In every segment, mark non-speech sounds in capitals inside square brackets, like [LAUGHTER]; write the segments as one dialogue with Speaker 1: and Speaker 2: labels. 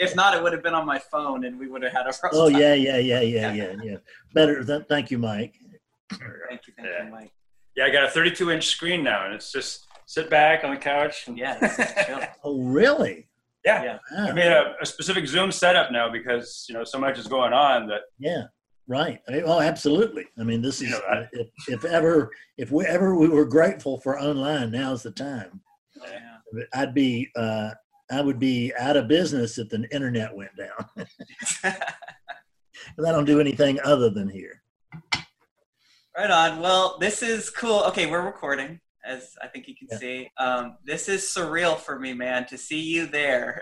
Speaker 1: if not, it would have been on my phone, and we would have had a.
Speaker 2: Oh time. yeah, yeah, yeah, yeah, yeah, [LAUGHS] yeah. Better. Than, thank you, Mike.
Speaker 1: Thank you, thank
Speaker 3: Yeah.
Speaker 1: you, Mike.
Speaker 3: Yeah, I got a 32 inch screen now, and it's just sit back on the couch. And,
Speaker 1: Yeah, this chill. [LAUGHS]
Speaker 2: Oh, really?
Speaker 3: yeah.
Speaker 1: Yeah.
Speaker 2: Wow.
Speaker 3: I made a, a specific Zoom setup now because you know so much is going on that
Speaker 2: Yeah, right. I mean, oh, absolutely. I mean, this
Speaker 3: You
Speaker 2: is
Speaker 3: know that.
Speaker 2: if, if ever if we ever we were grateful for online, now's the time.
Speaker 1: Yeah.
Speaker 2: I'd be uh, I would be out of business if the internet went down. [LAUGHS] 'Cause I don't do anything other than here.
Speaker 1: Right on. Well, this is cool. Okay, we're recording, as I think you can
Speaker 2: Yeah.
Speaker 1: see. Um, this is surreal for me, man, to see you there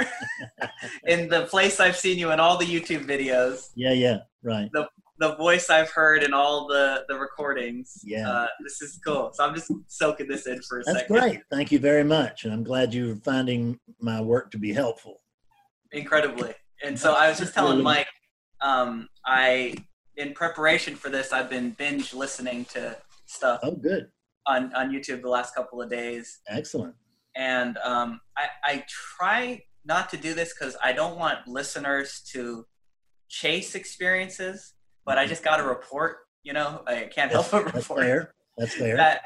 Speaker 1: [LAUGHS] in the place I've seen you in all the YouTube videos,
Speaker 2: Yeah, yeah, right.
Speaker 1: the voice I've heard in all the, the recordings.
Speaker 2: Yeah.
Speaker 1: Uh, this is cool. So I'm just soaking this in for a
Speaker 2: That's
Speaker 1: second.
Speaker 2: great. Thank you very much, and I'm glad you're finding my work to be helpful.
Speaker 1: incredibly. And so I was just telling Mike, um, I in preparation for this, I've been binge listening to stuff
Speaker 2: Oh, good,
Speaker 1: on on YouTube the last couple of days,
Speaker 2: excellent.
Speaker 1: and um, I, I try not to do this because I don't want listeners to chase experiences, but I just got a report. You know, I can't help but
Speaker 2: That's
Speaker 1: report
Speaker 2: fair. That's fair.
Speaker 1: that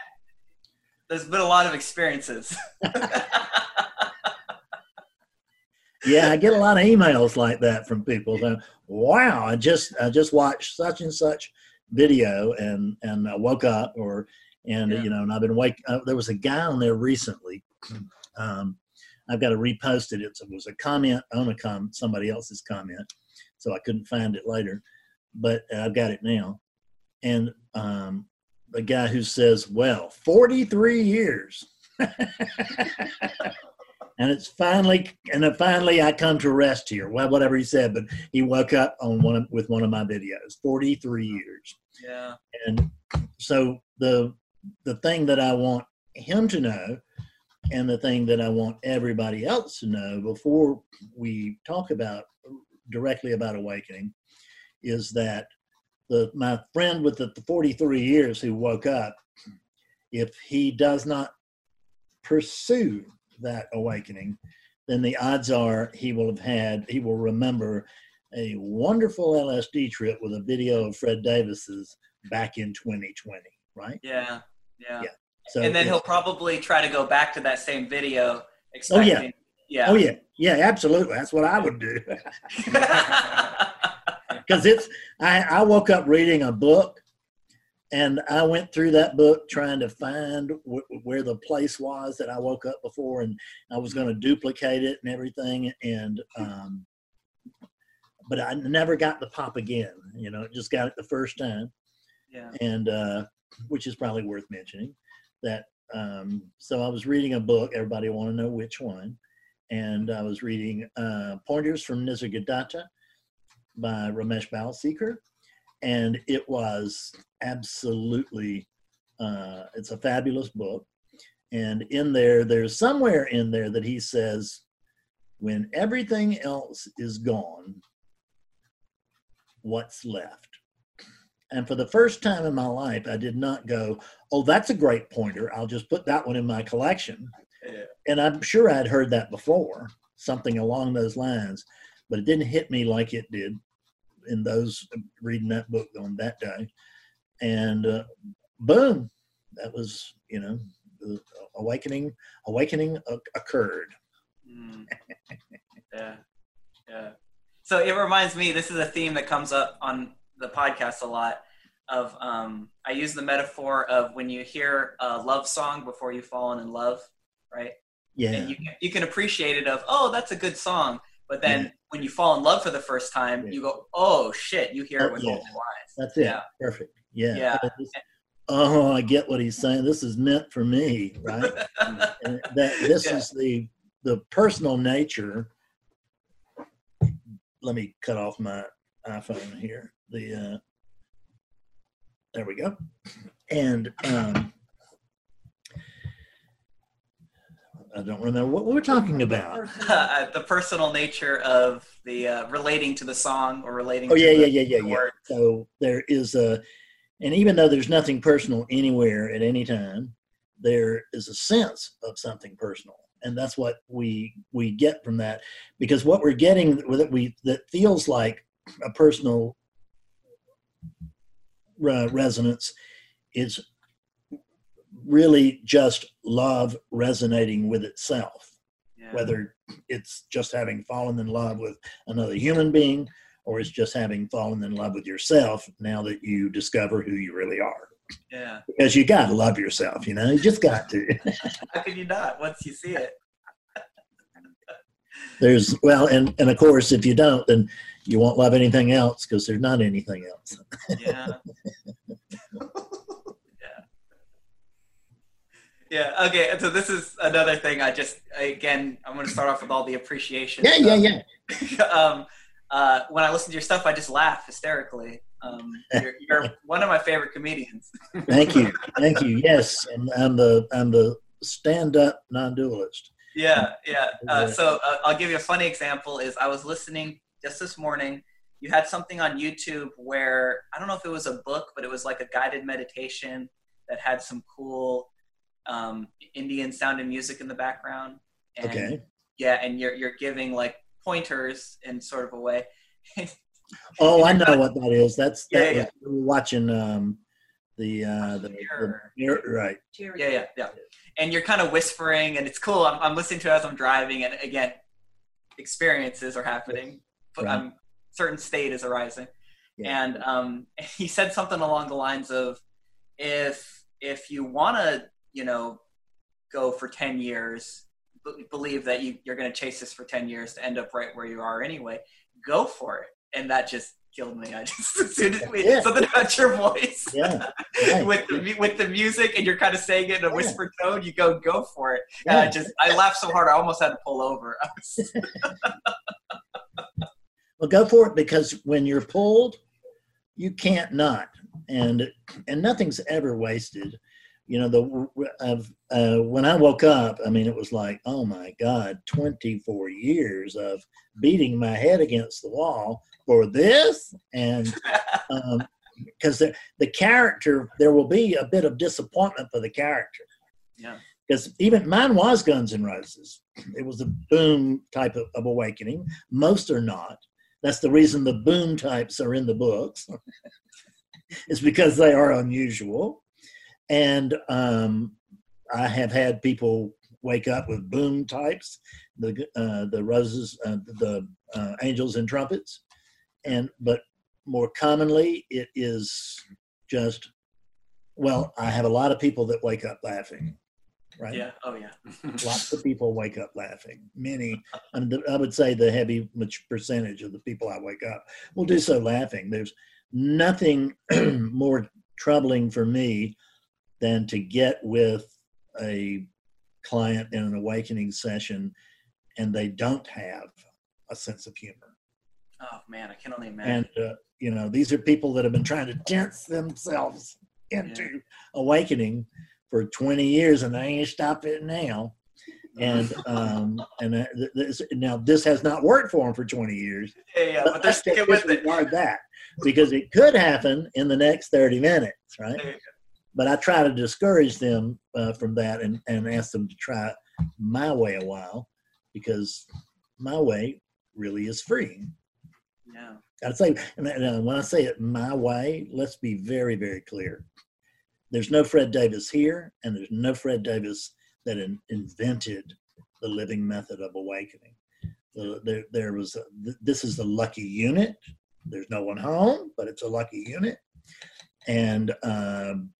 Speaker 1: there's been a lot of experiences. [LAUGHS]
Speaker 2: yeah, I get a lot of emails like that from people. Saying, wow, I just I just watched such and such video and and I woke up or and
Speaker 1: Yeah.
Speaker 2: you know and I've been wake. Uh, there was a guy on there recently. [CLEARS THROAT] Um, I've got to repost it. It was a comment on a com somebody else's comment, so I couldn't find it later, but I've got it now. And um, the guy who says, "Well, 43 years." [LAUGHS] and it's finally and then finally I come to rest here. Well, whatever he said, but he woke up on one of, with one of my videos. Forty three years,
Speaker 1: yeah,
Speaker 2: and so the the thing that I want him to know, and the thing that I want everybody else to know before we talk about directly about awakening, is that the my friend with the, the forty three years who woke up, if he does not pursue that awakening, then the odds are he will have had, he will remember a wonderful LSD trip with a video of Fred Davis's back in 2020, right?
Speaker 1: yeah, yeah.
Speaker 2: Yeah. So,
Speaker 1: and then
Speaker 2: yeah.
Speaker 1: he'll probably try to go back to that same video,
Speaker 2: Oh, yeah.
Speaker 1: yeah.
Speaker 2: oh yeah, yeah, absolutely. That's what I would do. [LAUGHS] [LAUGHS] Because it's, I, I woke up reading a book and I went through that book trying to find wh- where the place was that I woke up before, and I was going to duplicate it and everything, and um, but I never got the pop again. You know, just got it the first time,
Speaker 1: yeah.
Speaker 2: and uh, which is probably worth mentioning. That um, so I was reading a book. Everybody want to know which one, and I was reading uh, Pointers from Nisargadatta by Ramesh Balsekar, and it was absolutely uh, it's a fabulous book. And in there, there's somewhere in there that he says, when everything else is gone, what's left? And for the first time in my life, I did not go, oh, that's a great pointer. I'll just put that one in my collection.
Speaker 1: Yeah.
Speaker 2: And I'm sure I'd heard that before, something along those lines, but it didn't hit me like it did in those reading that book on that day. And uh, boom, that was, you know, the awakening, awakening occurred.
Speaker 1: Mm. yeah, yeah. So it reminds me. This is a theme that comes up on the podcast a lot. Of um, I use the metaphor of when you hear a love song before you've fallen in love, right?
Speaker 2: Yeah.
Speaker 1: And you you can appreciate it of oh that's a good song, but then
Speaker 2: Yeah.
Speaker 1: when you fall in love for the first time,
Speaker 2: Yeah.
Speaker 1: you go oh shit, you hear
Speaker 2: Oh,
Speaker 1: it with
Speaker 2: yeah.
Speaker 1: your eyes.
Speaker 2: That's it.
Speaker 1: Yeah.
Speaker 2: Perfect. Yeah.
Speaker 1: Yeah.
Speaker 2: Oh, I get what he's saying. This is meant for me, right? [LAUGHS] that this is the the personal nature. Let me cut off my iPhone here. The uh, there we go, and um, I don't remember what we were talking about. [LAUGHS]
Speaker 1: Uh, the personal nature of the uh, relating to the song or relating.
Speaker 2: Oh
Speaker 1: to
Speaker 2: yeah,
Speaker 1: the,
Speaker 2: yeah, yeah, yeah, yeah.
Speaker 1: word.
Speaker 2: So there is a, and even though there's nothing personal anywhere at any time, there is a sense of something personal. and that's what we we get from that because what we're getting with it we that feels like a personal uh, resonance is really just love resonating with itself
Speaker 1: Yeah.
Speaker 2: whether it's just having fallen in love with another human being or it's just having fallen in love with yourself now that you discover who you really are
Speaker 1: yeah.
Speaker 2: because you got to love yourself you know you just got to [LAUGHS]
Speaker 1: How can you not once you see it? [LAUGHS]
Speaker 2: there's well and and of course if you don't then you won't love anything else because there's not anything else
Speaker 1: Yeah. yeah. [LAUGHS] Yeah. Okay. So this is another thing. I just again, I'm going to start off with all the appreciation.
Speaker 2: yeah yeah
Speaker 1: stuff.
Speaker 2: yeah [LAUGHS]
Speaker 1: um, uh, when I listen to your stuff, I just laugh hysterically. Um, you're, you're one of my favorite comedians. [LAUGHS]
Speaker 2: thank you thank you yes and i'm the i'm the stand-up non-dualist
Speaker 1: Yeah, yeah. Uh, so uh, I'll give you a funny example. Is I was listening just this morning. You had something on YouTube where I don't know if it was a book, but it was like a guided meditation that had some cool um, Indian sound and music in the background. And,
Speaker 2: okay
Speaker 1: Yeah, and you're you're giving like pointers in sort of a way. [LAUGHS]
Speaker 2: oh i know what that is that's
Speaker 1: Yeah,
Speaker 2: that
Speaker 1: yeah.
Speaker 2: was, we were watching um the uh the, the
Speaker 1: Mirror.
Speaker 2: mirror, right
Speaker 1: Yeah, yeah, yeah. And you're kind of whispering, and it's cool. I'm, I'm listening to it as I'm driving, and again, experiences are happening. But
Speaker 2: Right.
Speaker 1: I'm certain state is arising,
Speaker 2: Yeah.
Speaker 1: and um, [LAUGHS] he said something along the lines of, if if you want to, you know, go for ten years, b- believe that you, you're going to chase this for ten years to end up right where you are anyway. Go for it, and that just killed me. I [LAUGHS] just as soon as we,
Speaker 2: Yeah.
Speaker 1: something about your voice
Speaker 2: yeah [LAUGHS] right.
Speaker 1: with the with the music and you're kind of saying it in a
Speaker 2: Yeah.
Speaker 1: whispered tone, you go go for it. And I just I laughed so hard I almost had to pull over. [LAUGHS]
Speaker 2: Well, go for it because when you're pulled, you can't not, and and nothing's ever wasted. You know, the uh, when I woke up, I mean, it was like, oh my God, 24 years of beating my head against the wall for this, and [LAUGHS] because the the character, there will be a bit of disappointment for the character
Speaker 1: yeah.
Speaker 2: because even mine was Guns N' Roses. It was a boom type of, of awakening. Most are not. That's the reason the boom types are in the books. [LAUGHS] it's because they are unusual. And um, I have had people wake up with boom types, the uh, the roses, uh, the uh, angels and trumpets, and but more commonly it is just well, I have a lot of people that wake up laughing, right?
Speaker 1: Yeah. Oh yeah. [LAUGHS]
Speaker 2: Lots of people wake up laughing. Many, I, mean, I would say the heavy percentage of the people I wake up will do so laughing. There's nothing [CLEARS THROAT] more troubling for me than to get with a client in an awakening session and they don't have a sense of humor.
Speaker 1: Oh man, I can only imagine.
Speaker 2: And, uh, you know, these are people that have been trying to dance themselves into awakening for 20 years and they ain't stopping it now. [LAUGHS] And um, and uh, this, now this has not worked for them for 20 years.
Speaker 1: yeah, yeah,
Speaker 2: But
Speaker 1: but they're sticking with it.
Speaker 2: disregard that because it could happen in the next 30 minutes, right? But I try to discourage them uh, from that and, and ask them to try my way a while because my way really is free.
Speaker 1: Yeah.
Speaker 2: I'd say, and uh, when I say it my way, let's be very, very clear. There's no Fred Davis here, and there's no Fred Davis that in, invented the living method of awakening. The, there, there was, a, th- this is the lucky unit. There's no one home, but it's a lucky unit. And um,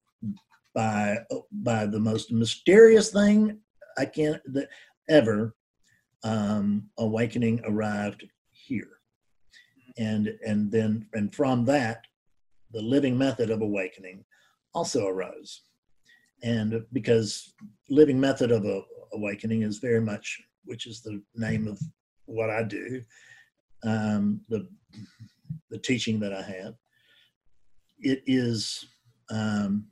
Speaker 2: by by the most mysterious thing I can that ever, um, awakening arrived here. And and then and from that the living method of awakening also arose. And because living method of a, awakening is very much which is the name of what i do um, the the teaching that i have it is um,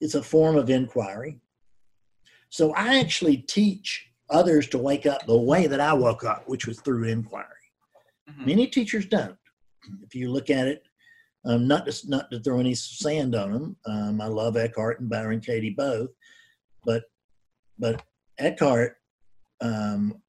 Speaker 2: it's a form of inquiry so i actually teach others to wake up the way that i woke up which was through inquiry
Speaker 1: Mhm.
Speaker 2: Many teachers don't. If you look at it, um, not to not to throw any sand on them. Um, I love Eckhart and Byron Katie both, but but Eckhart, um,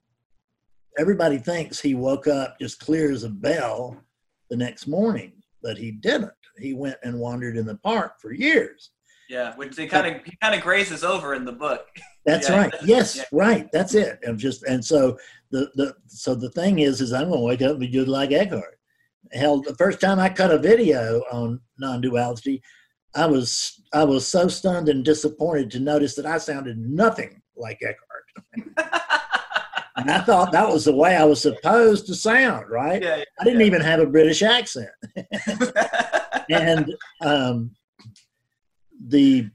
Speaker 2: everybody thinks he woke up just clear as a bell the next morning, but he didn't. He went and wandered in the park for years.
Speaker 1: Yeah, which they kind of he kind of grazes over in the book. [LAUGHS]
Speaker 2: That's
Speaker 1: Yeah.
Speaker 2: right. Yes,
Speaker 1: Yeah.
Speaker 2: right. That's it. I'm just and so the the so the thing is is I'm gonna wake up and be just like Eckhart. Hell, the first time I cut a video on non-duality, I was I was so stunned and disappointed to notice that I sounded nothing like Eckhart. [LAUGHS] And I thought that was the way I was supposed to sound, right?
Speaker 1: yeah,
Speaker 2: I didn't
Speaker 1: yeah.
Speaker 2: even have a British accent. [LAUGHS] and um, the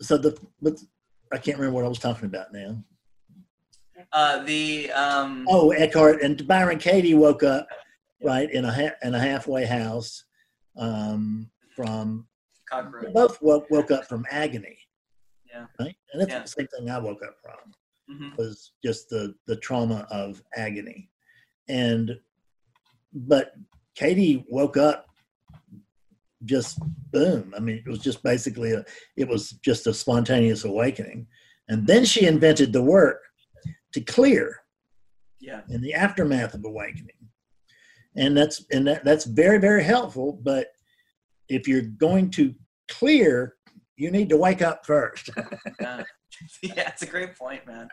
Speaker 2: so the but I can't remember what I was talking about now.
Speaker 1: uh, the um,
Speaker 2: Oh, Eckhart and Byron Katie woke up right in a ha- in a halfway house um, from
Speaker 1: cockroach.
Speaker 2: both woke, woke up from agony.
Speaker 1: Yeah.
Speaker 2: Right, and that's
Speaker 1: Yeah.
Speaker 2: the same thing I woke up from.
Speaker 1: Mhm.
Speaker 2: was just the the trauma of agony and but katie woke up just boom. I mean it was just basically a it was just a spontaneous awakening. And then she invented the work to clear
Speaker 1: Yeah,
Speaker 2: in the aftermath of awakening. And that's and that, that's very very helpful but if you're going to clear you need to wake up first. [LAUGHS]
Speaker 1: Yeah, yeah. It's a great point, man.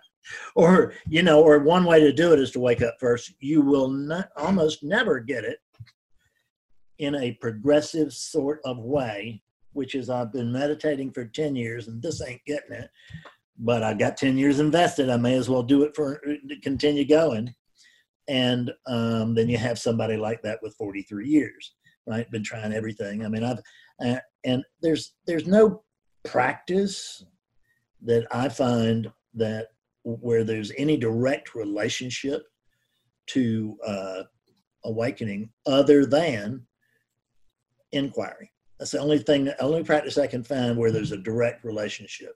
Speaker 2: or you know or one way to do it is to wake up first. You will not almost never get it in a progressive sort of way which is i've been meditating for 10 years and this ain't getting it but i got 10 years invested. I may as well do it for continue going. And um, then you have somebody like that with 43 years right? Been trying everything. I mean i've uh, and there's there's no practice that i find that where there's any direct relationship to uh, awakening other than inquiry. That's the only thing, the only practice I can find where there's a direct relationship.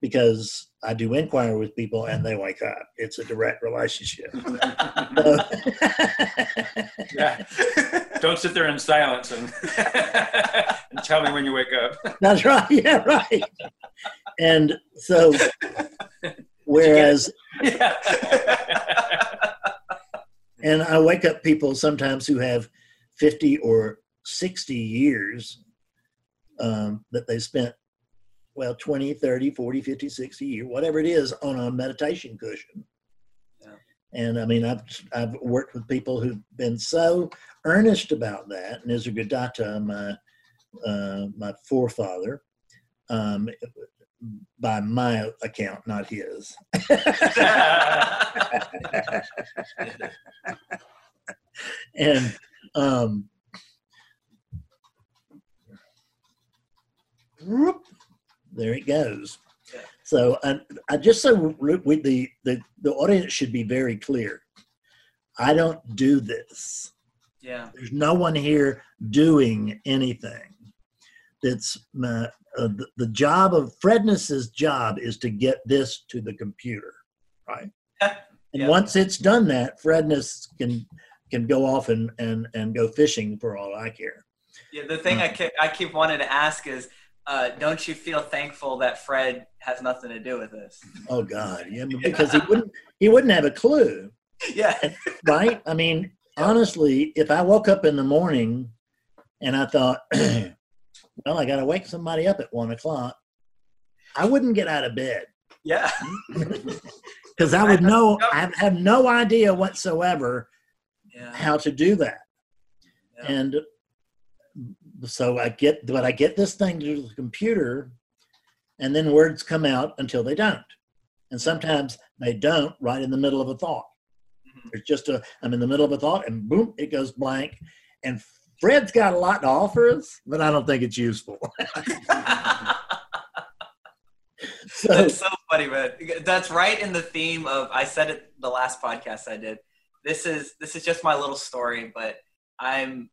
Speaker 2: Because I do inquiry with people and they wake up. It's a direct relationship. So- [LAUGHS]
Speaker 3: Yeah. Don't sit there in silence and, [LAUGHS] and tell me when you wake up. [LAUGHS]
Speaker 2: That's right. Yeah, right. And so, whereas
Speaker 3: Yeah.
Speaker 2: And I wake up people sometimes who have 50 or 60 years um, that they spent, well, 20, 30, 40, 50, 60 years, whatever it is, on a meditation cushion.
Speaker 1: Yeah.
Speaker 2: And I mean, I've, I've worked with people who've been so earnest about that. Nisargadatta, my, uh, my forefather, um, by my account, not his. [LAUGHS] [LAUGHS] and um, there it goes. So I, I just so we, the, the the audience should be very clear. I don't do this.
Speaker 1: yeah,
Speaker 2: There's no one here doing anything. That's my, uh, the, the job of Fredness's job is to get this to the computer, right? Yeah. And
Speaker 1: Yeah.
Speaker 2: once it's done that, Fredness can can go off and, and, and go fishing for all I care.
Speaker 1: yeah. The thing I keep, I keep wanting to ask is, uh, don't you feel thankful that Fred has nothing to do with this?
Speaker 2: Oh God, yeah, [LAUGHS] because he wouldn't he wouldn't have a clue,
Speaker 1: Yeah, [LAUGHS]
Speaker 2: right? I mean, honestly, if I woke up in the morning and I thought, [CLEARS THROAT] well, I got to wake somebody up at one o'clock, I wouldn't get out of bed
Speaker 1: yeah, [LAUGHS]
Speaker 2: because I would know I have no idea whatsoever
Speaker 1: yeah.
Speaker 2: how to do that.
Speaker 1: yeah.
Speaker 2: And so I get, but I get this thing to the computer, and then words come out until they don't. And sometimes they don't right in the middle of a thought.
Speaker 1: Mm-hmm.
Speaker 2: It's just a, I'm in the middle of a thought, and boom, it goes blank. And Fred's got a lot to offer us, but I don't think it's useful. [LAUGHS] so,
Speaker 1: That's so funny, man. That's right in the theme of I said it the last podcast I did. This is this is just my little story, but I'm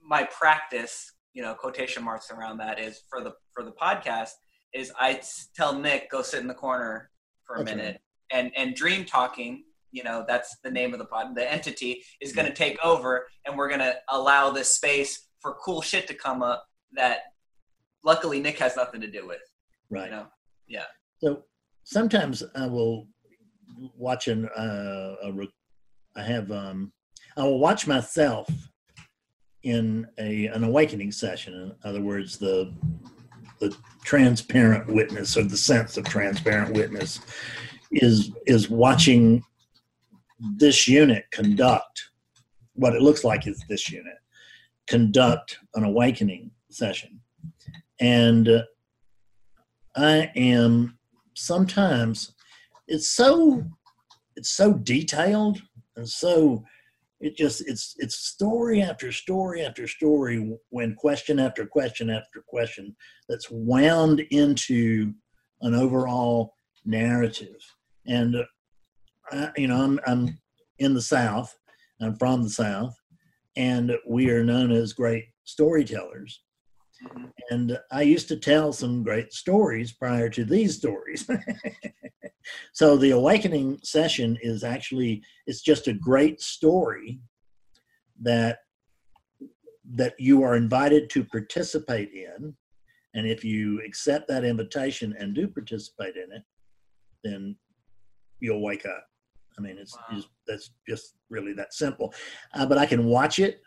Speaker 1: my practice, you know, quotation marks around that is for the for the podcast is I tell Nick go sit in the corner for a
Speaker 2: That's
Speaker 1: minute and and dream talking. You know, that's the name of the pod. The entity is going to take over, and we're going to allow this space for cool shit to come up that luckily Nick has nothing to do with.
Speaker 2: right.
Speaker 1: You know,
Speaker 2: So sometimes I will watch an uh, a re- I have um, I will watch myself in a an awakening session. In other words, the the transparent witness or the sense of transparent witness is is watching this unit conduct what it looks like is this unit conduct an awakening session and i am sometimes it's so it's so detailed and so it just it's it's story after story after story when question after question after question that's wound into an overall narrative. And uh, you know I'm I'm in the South. I'm from the South. And we are known as great storytellers
Speaker 1: Mhm.
Speaker 2: and I used to tell some great stories prior to these stories. [LAUGHS] so the awakening session is actually it's just a great story that that you are invited to participate in and if you accept that invitation and do participate in it then you'll wake up i mean it's
Speaker 1: Wow.
Speaker 2: just that's just really that simple uh, but i can watch it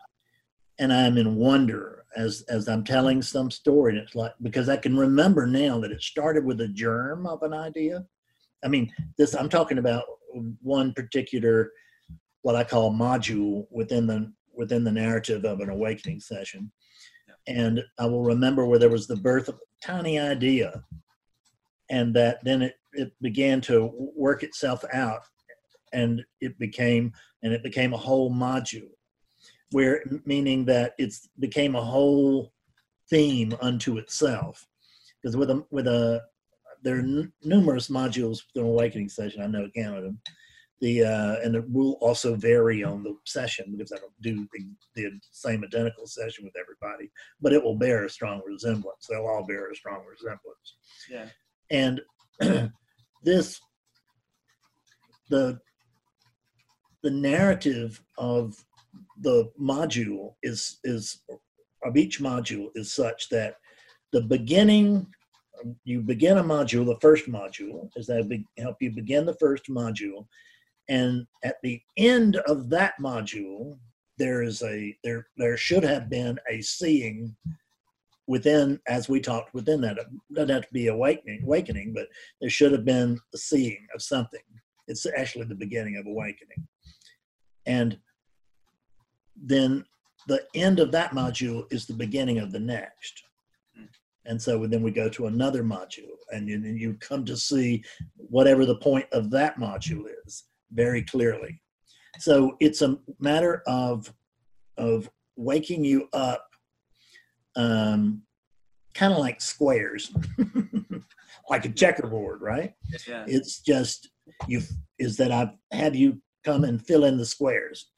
Speaker 2: and i'm in wonder as as i'm telling some story and it's like because i can remember now that it started with a germ of an idea. I mean this i'm talking about one particular what i call module within the within the narrative of an awakening session. And i will remember where there was the birth of a tiny idea and that then it, it began to work itself out and it became and it became a whole module where meaning that it's became a whole theme unto itself because with a with a there are n- numerous modules for an awakening session i know count of them the uh, and it will also vary on the session because I don't do the, the same identical session with everybody, but it will bear a strong resemblance. They'll all bear a strong resemblance.
Speaker 1: Yeah.
Speaker 2: And [CLEARS THROAT] this the the narrative of the module is is of each module is such that the beginning you begin a module the first module is that be, help you begin the first module. And at the end of that module there is a there there should have been a seeing within as we talked within that it doesn't have to be awakening awakening but there should have been a seeing of something. It's actually the beginning of awakening. And then the end of that module is the beginning of the next. And so then we go to another module and then you come to see whatever the point of that module is very clearly. So it's a matter of of waking you up um, kind of like squares [LAUGHS] like a checkerboard right?
Speaker 1: Yeah.
Speaker 2: it's just you is that i've have you come and fill in the squares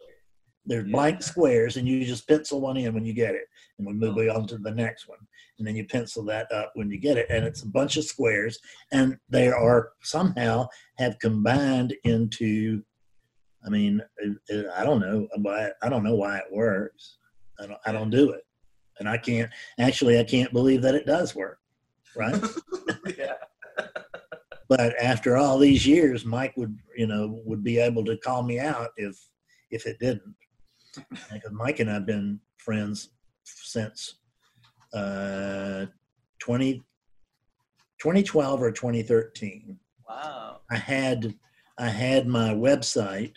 Speaker 2: they're
Speaker 1: Yeah.
Speaker 2: blank squares and you just pencil one in when you get it and we move on to the next one. And then you pencil that up when you get it and it's a bunch of squares and they are somehow have combined into i mean it- it- i don't know uh, why i don't know why it works. I don't, I don't do it. And i can't actually i can't believe that it does work right? [LAUGHS]
Speaker 1: Yeah.
Speaker 2: but after all these years mike would you know would be able to call me out if if it didn't because mike and i've been friends since uh 20 2012 or 2013
Speaker 1: Wow.
Speaker 2: i had i had my website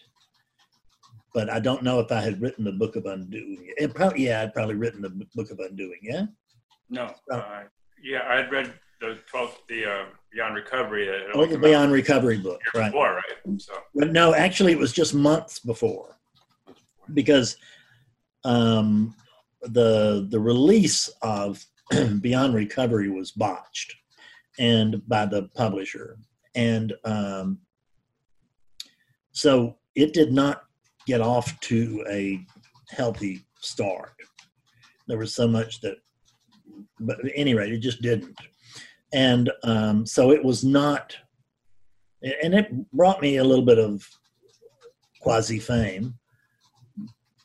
Speaker 2: but i don't know if i had written the book of undoing it probably yeah i'd probably written the book of undoing yeah
Speaker 3: No.
Speaker 2: Oh.
Speaker 3: Uh, yeah, I had read the 12th, the uh, Beyond Recovery. That
Speaker 2: oh the beyond recovery book right
Speaker 3: Before, right? So.
Speaker 2: but no actually it was just months before because um, the the release of [CLEARS THROAT] Beyond Recovery was botched and by the publisher, and um, so it did not get off to a healthy start. There was so much that, but at any rate, it just didn't, and um, so it was not, and it brought me a little bit of quasi fame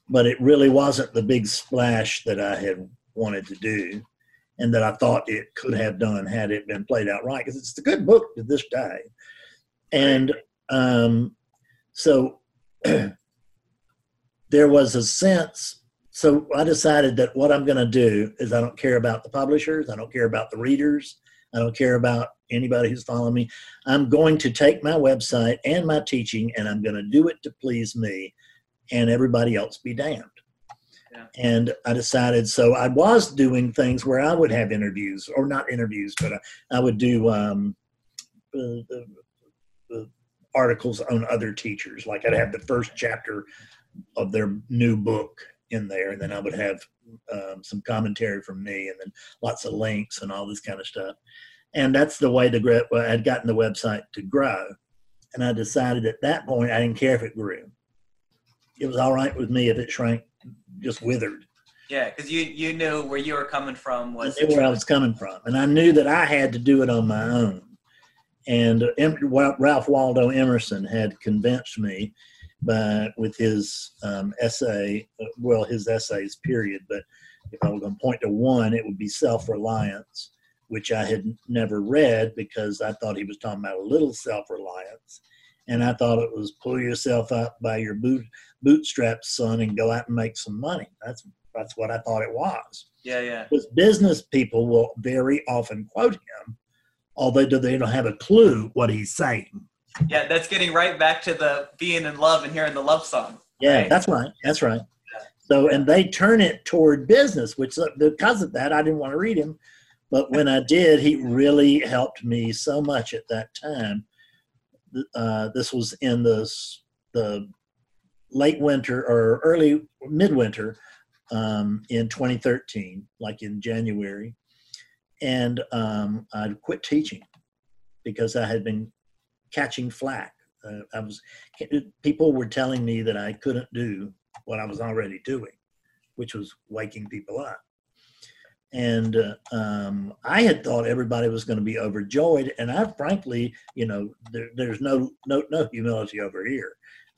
Speaker 2: but it really wasn't the big splash that I had wanted to do. and that I thought it could have done had it been played out right. Because it's a good book to this day. And um, so [CLEARS THROAT] there was a sense. So I decided that what I'm going to do is I don't care about the publishers, I don't care about the readers, I don't care about anybody who's following me. I'm going to take my website and my teaching and I'm going to do it to please me and everybody else be damned.
Speaker 1: Yeah.
Speaker 2: And I decided, so I was doing things where I would have interviews, or not interviews, but I, I would do um, uh, uh, articles on other teachers. Like I'd have the first chapter of their new book in there, and then I would have um, some commentary from me, and then lots of links and all this kind of stuff. And that's the way the well, I'd gotten the website to grow. And I decided at that point I didn't care if it grew. It was all right with me if it shrank, just withered.
Speaker 1: Yeah, because you you knew where you were coming from
Speaker 2: I
Speaker 1: was
Speaker 2: knew where I was coming from, and I knew that I had to do it on my own. And Em- Ralph Waldo Emerson had convinced me, by with his um, essay, uh, well, his essays, period. But if I was going to point to one, it would be self-reliance, which I had never read because I thought he was talking about a little self-reliance, and I thought it was pull yourself up by your boot bootstraps, son, and go out and make some money. That's that's what I thought it was
Speaker 1: yeah yeah
Speaker 2: because business people will very often quote him, although they don't have a clue what he's saying.
Speaker 1: yeah. That's getting right back to the being in love and hearing the love song.
Speaker 2: Yeah,
Speaker 1: Right.
Speaker 2: that's right. That's right. So, and they turn it toward business, which uh, because of that, I didn't want to read him. But when I did, he really helped me so much at that time. Uh, this was in the, the late winter or early midwinter um, in 2013, like in January. And um, I quit teaching because I had been catching flack. Uh, I was people were telling me that I couldn't do what I was already doing, which was waking people up. And uh, um, I had thought everybody was going to be overjoyed, and I frankly, you know, there, there's no no no humility over here.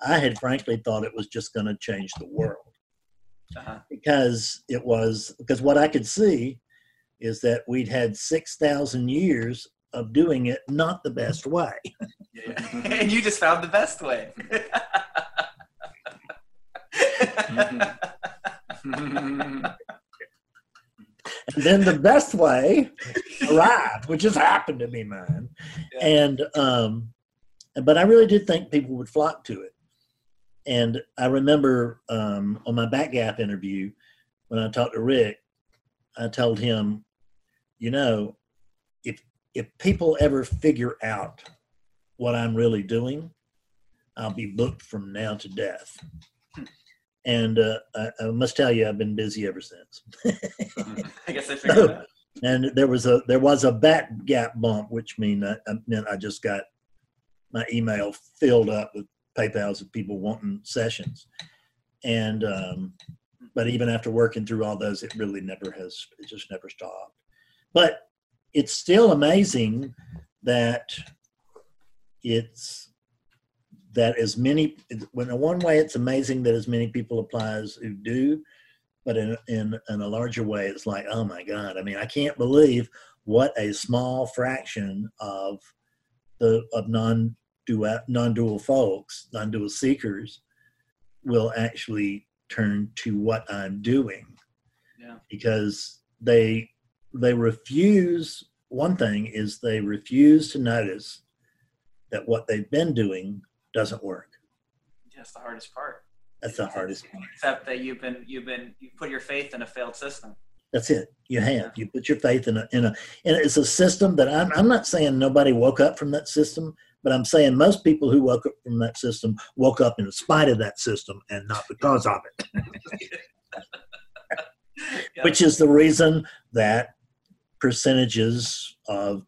Speaker 2: I had frankly thought it was just going to change the world
Speaker 1: Uh-huh.
Speaker 2: because it was because what I could see is that we'd had six thousand years of doing it not the best way. [LAUGHS] [LAUGHS]
Speaker 1: And you just found the best way. [LAUGHS]
Speaker 2: And then the best way arrived, which just happened to be mine.
Speaker 1: Yeah.
Speaker 2: And um, but I really did think people would flock to it. And I remember um, on my Batgap interview when I talked to Rick, I told him, you know, if if people ever figure out what I'm really doing, I'll be booked from now to death. And uh, I, I must tell you, I've been busy ever since. [LAUGHS]
Speaker 1: I guess I [LAUGHS] figured it out.
Speaker 2: and there was a there was a back gap bump, which mean I, I meant I just got my email filled up with PayPal's of people wanting sessions, and um, but even after working through all those, it really never has. It just never stopped. But it's still amazing that it's that as many when in one way it's amazing that as many people apply as who do but in, in in a larger way it's like oh my god i mean i can't believe what a small fraction of the of non non-dual folks non-dual seekers will actually turn to what i'm doing
Speaker 1: Yeah.
Speaker 2: because they they refuse one thing is they refuse to notice that what they've been doing doesn't work
Speaker 1: That's the hardest part.
Speaker 2: that's the hardest part
Speaker 1: Except that you've been you've been you put your faith in a failed system.
Speaker 2: That's it. You have. You put your faith in a in a and it's a system that I'm I'm not saying nobody woke up from that system, but I'm saying most people who woke up from that system woke up in spite of that system and not because of it.
Speaker 1: Yeah. [LAUGHS]
Speaker 2: Which is the reason that percentages of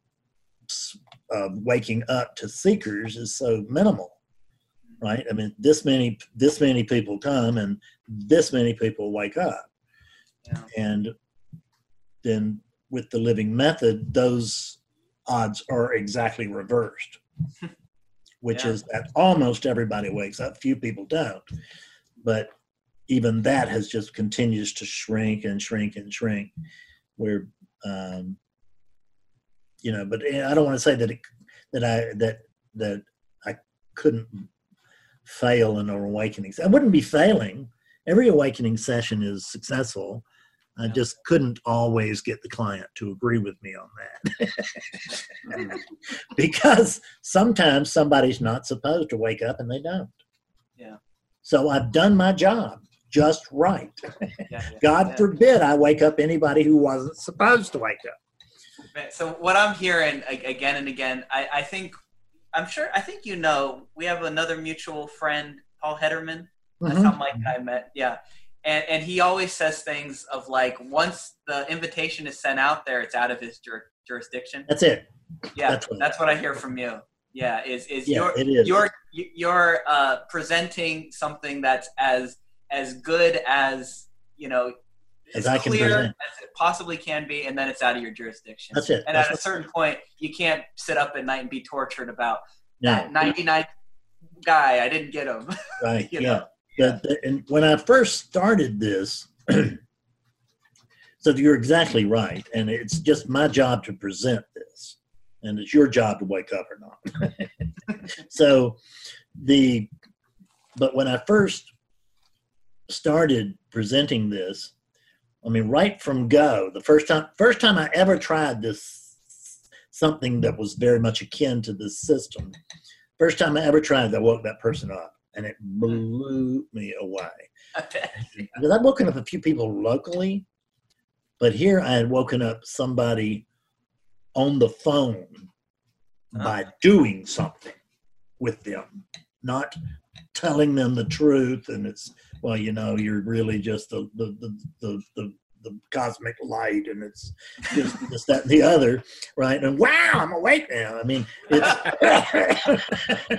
Speaker 2: of waking up to seekers is so minimal. Right? I mean this many this many people come and this many people wake up.
Speaker 1: Yeah.
Speaker 2: and then with the living method those odds are exactly reversed [LAUGHS] which
Speaker 1: Yeah.
Speaker 2: is that almost everybody wakes up few people don't but even that has just continues to shrink and shrink and shrink where um, you know, but I don't want to say that it, that I that that I couldn't fail in an awakening. I wouldn't be failing. Every awakening session is successful. I just couldn't always get the client to agree with me on that. [LAUGHS] because sometimes somebody's not supposed to wake up and they don't.
Speaker 1: Yeah.
Speaker 2: So I've done my job just right.
Speaker 1: Yeah, yeah, [LAUGHS]
Speaker 2: God
Speaker 1: yeah.
Speaker 2: forbid I wake up anybody who wasn't supposed to wake up.
Speaker 1: So what I'm hearing again and again, I, I think, I'm sure, I think you know, we have another mutual friend, Paul Hedderman. That's
Speaker 2: Mhm.
Speaker 1: how Mike and I met. Yeah. And, and he always says things of like, once the invitation is sent out there, it's out of his jur- jurisdiction.
Speaker 2: That's it.
Speaker 1: Yeah.
Speaker 2: that's
Speaker 1: That's
Speaker 2: what-
Speaker 1: what, I hear from you. Yeah. Is, is
Speaker 2: Yeah,
Speaker 1: your,
Speaker 2: it is.
Speaker 1: you're, you're uh, presenting something that's as, as good as, you know,
Speaker 2: As
Speaker 1: as
Speaker 2: I can
Speaker 1: clear as it possibly can be, and then it's out of your jurisdiction.
Speaker 2: That's it.
Speaker 1: And
Speaker 2: That's
Speaker 1: at a
Speaker 2: what-
Speaker 1: certain point, you can't sit up at night and be tortured about
Speaker 2: no,
Speaker 1: that 99 guy. I didn't get him. [LAUGHS]
Speaker 2: right.
Speaker 1: you
Speaker 2: yeah.
Speaker 1: know?
Speaker 2: The- and when I first started this, [CLEARS THROAT] so you're exactly right, and it's just my job to present this, and it's your job to wake up or not. [LAUGHS] so the, but when I first started presenting this, I mean, right from go, the first time, first time I ever tried this, something that was very much akin to this system. First time I ever tried, I woke that person up, and it hmm. blew me away. [LAUGHS] Because I'd woken up a few people locally, but here I had woken up somebody on the phone uh-huh. by doing something with them, not telling them the truth. And it's well, you know, you're really just the the the the, the, the cosmic light, and it's just [LAUGHS] this, that, and the other, right? And wow, I'm awake now. I mean, it's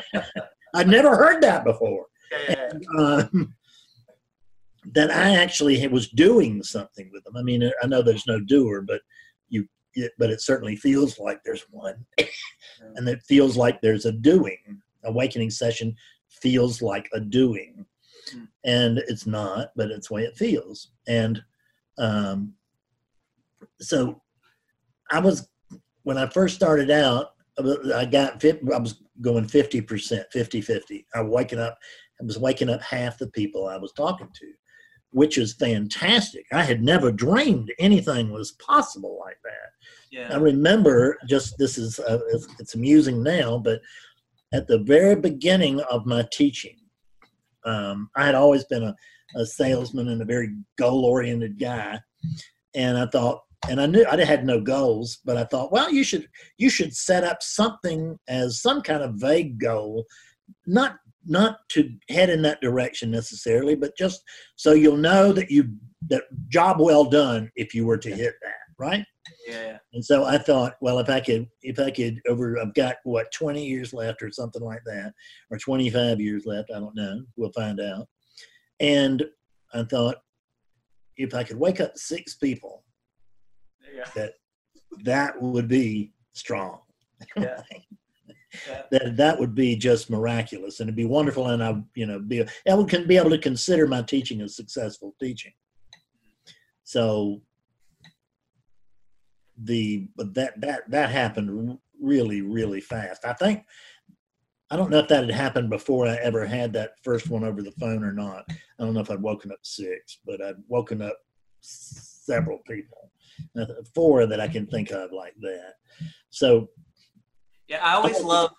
Speaker 2: [LAUGHS] I'd never heard that before
Speaker 1: Yeah,
Speaker 2: um, that I actually was doing something with them. I mean, I know there's no doer, but you, it, but it certainly feels like there's one, [LAUGHS] and it feels like there's a doing. Awakening session feels like a doing,
Speaker 1: Hmm.
Speaker 2: and it's not, but it's the way it feels. And um, so, I was when I first started out. I got I was going 50%, 50 50. I waking up I was waking up half the people I was talking to, which is fantastic. I had never dreamed anything was possible like that. I remember just this is uh, it's, it's amusing now, but at the very beginning of my teaching, um, I had always been a, a salesman and a very goal oriented guy, and I thought, and I knew I had no goals, but I thought, well, you should you should set up something as some kind of vague goal, not not to head in that direction necessarily, but just so you'll know that you that job well done if you were to hit that, right?
Speaker 1: Yeah.
Speaker 2: And so I thought, well, if I could, if I could over, I've got what, 20 years left or something like that, or 25 years left. I don't know. We'll find out. And I thought, if I could wake up six people,
Speaker 1: Yeah.
Speaker 2: that that would be strong.
Speaker 1: Yeah. Yeah. [LAUGHS]
Speaker 2: that that would be just miraculous, and it'd be wonderful. And I, you know, be I would can be able to consider my teaching a successful teaching. So the but that that that happened really really fast. I think I don't know if that had happened before I ever had that first one over the phone or not. I don't know if I'd woken up six, but I'd woken up several people, Uh, four that I can think of like that. So
Speaker 1: Yeah, I always love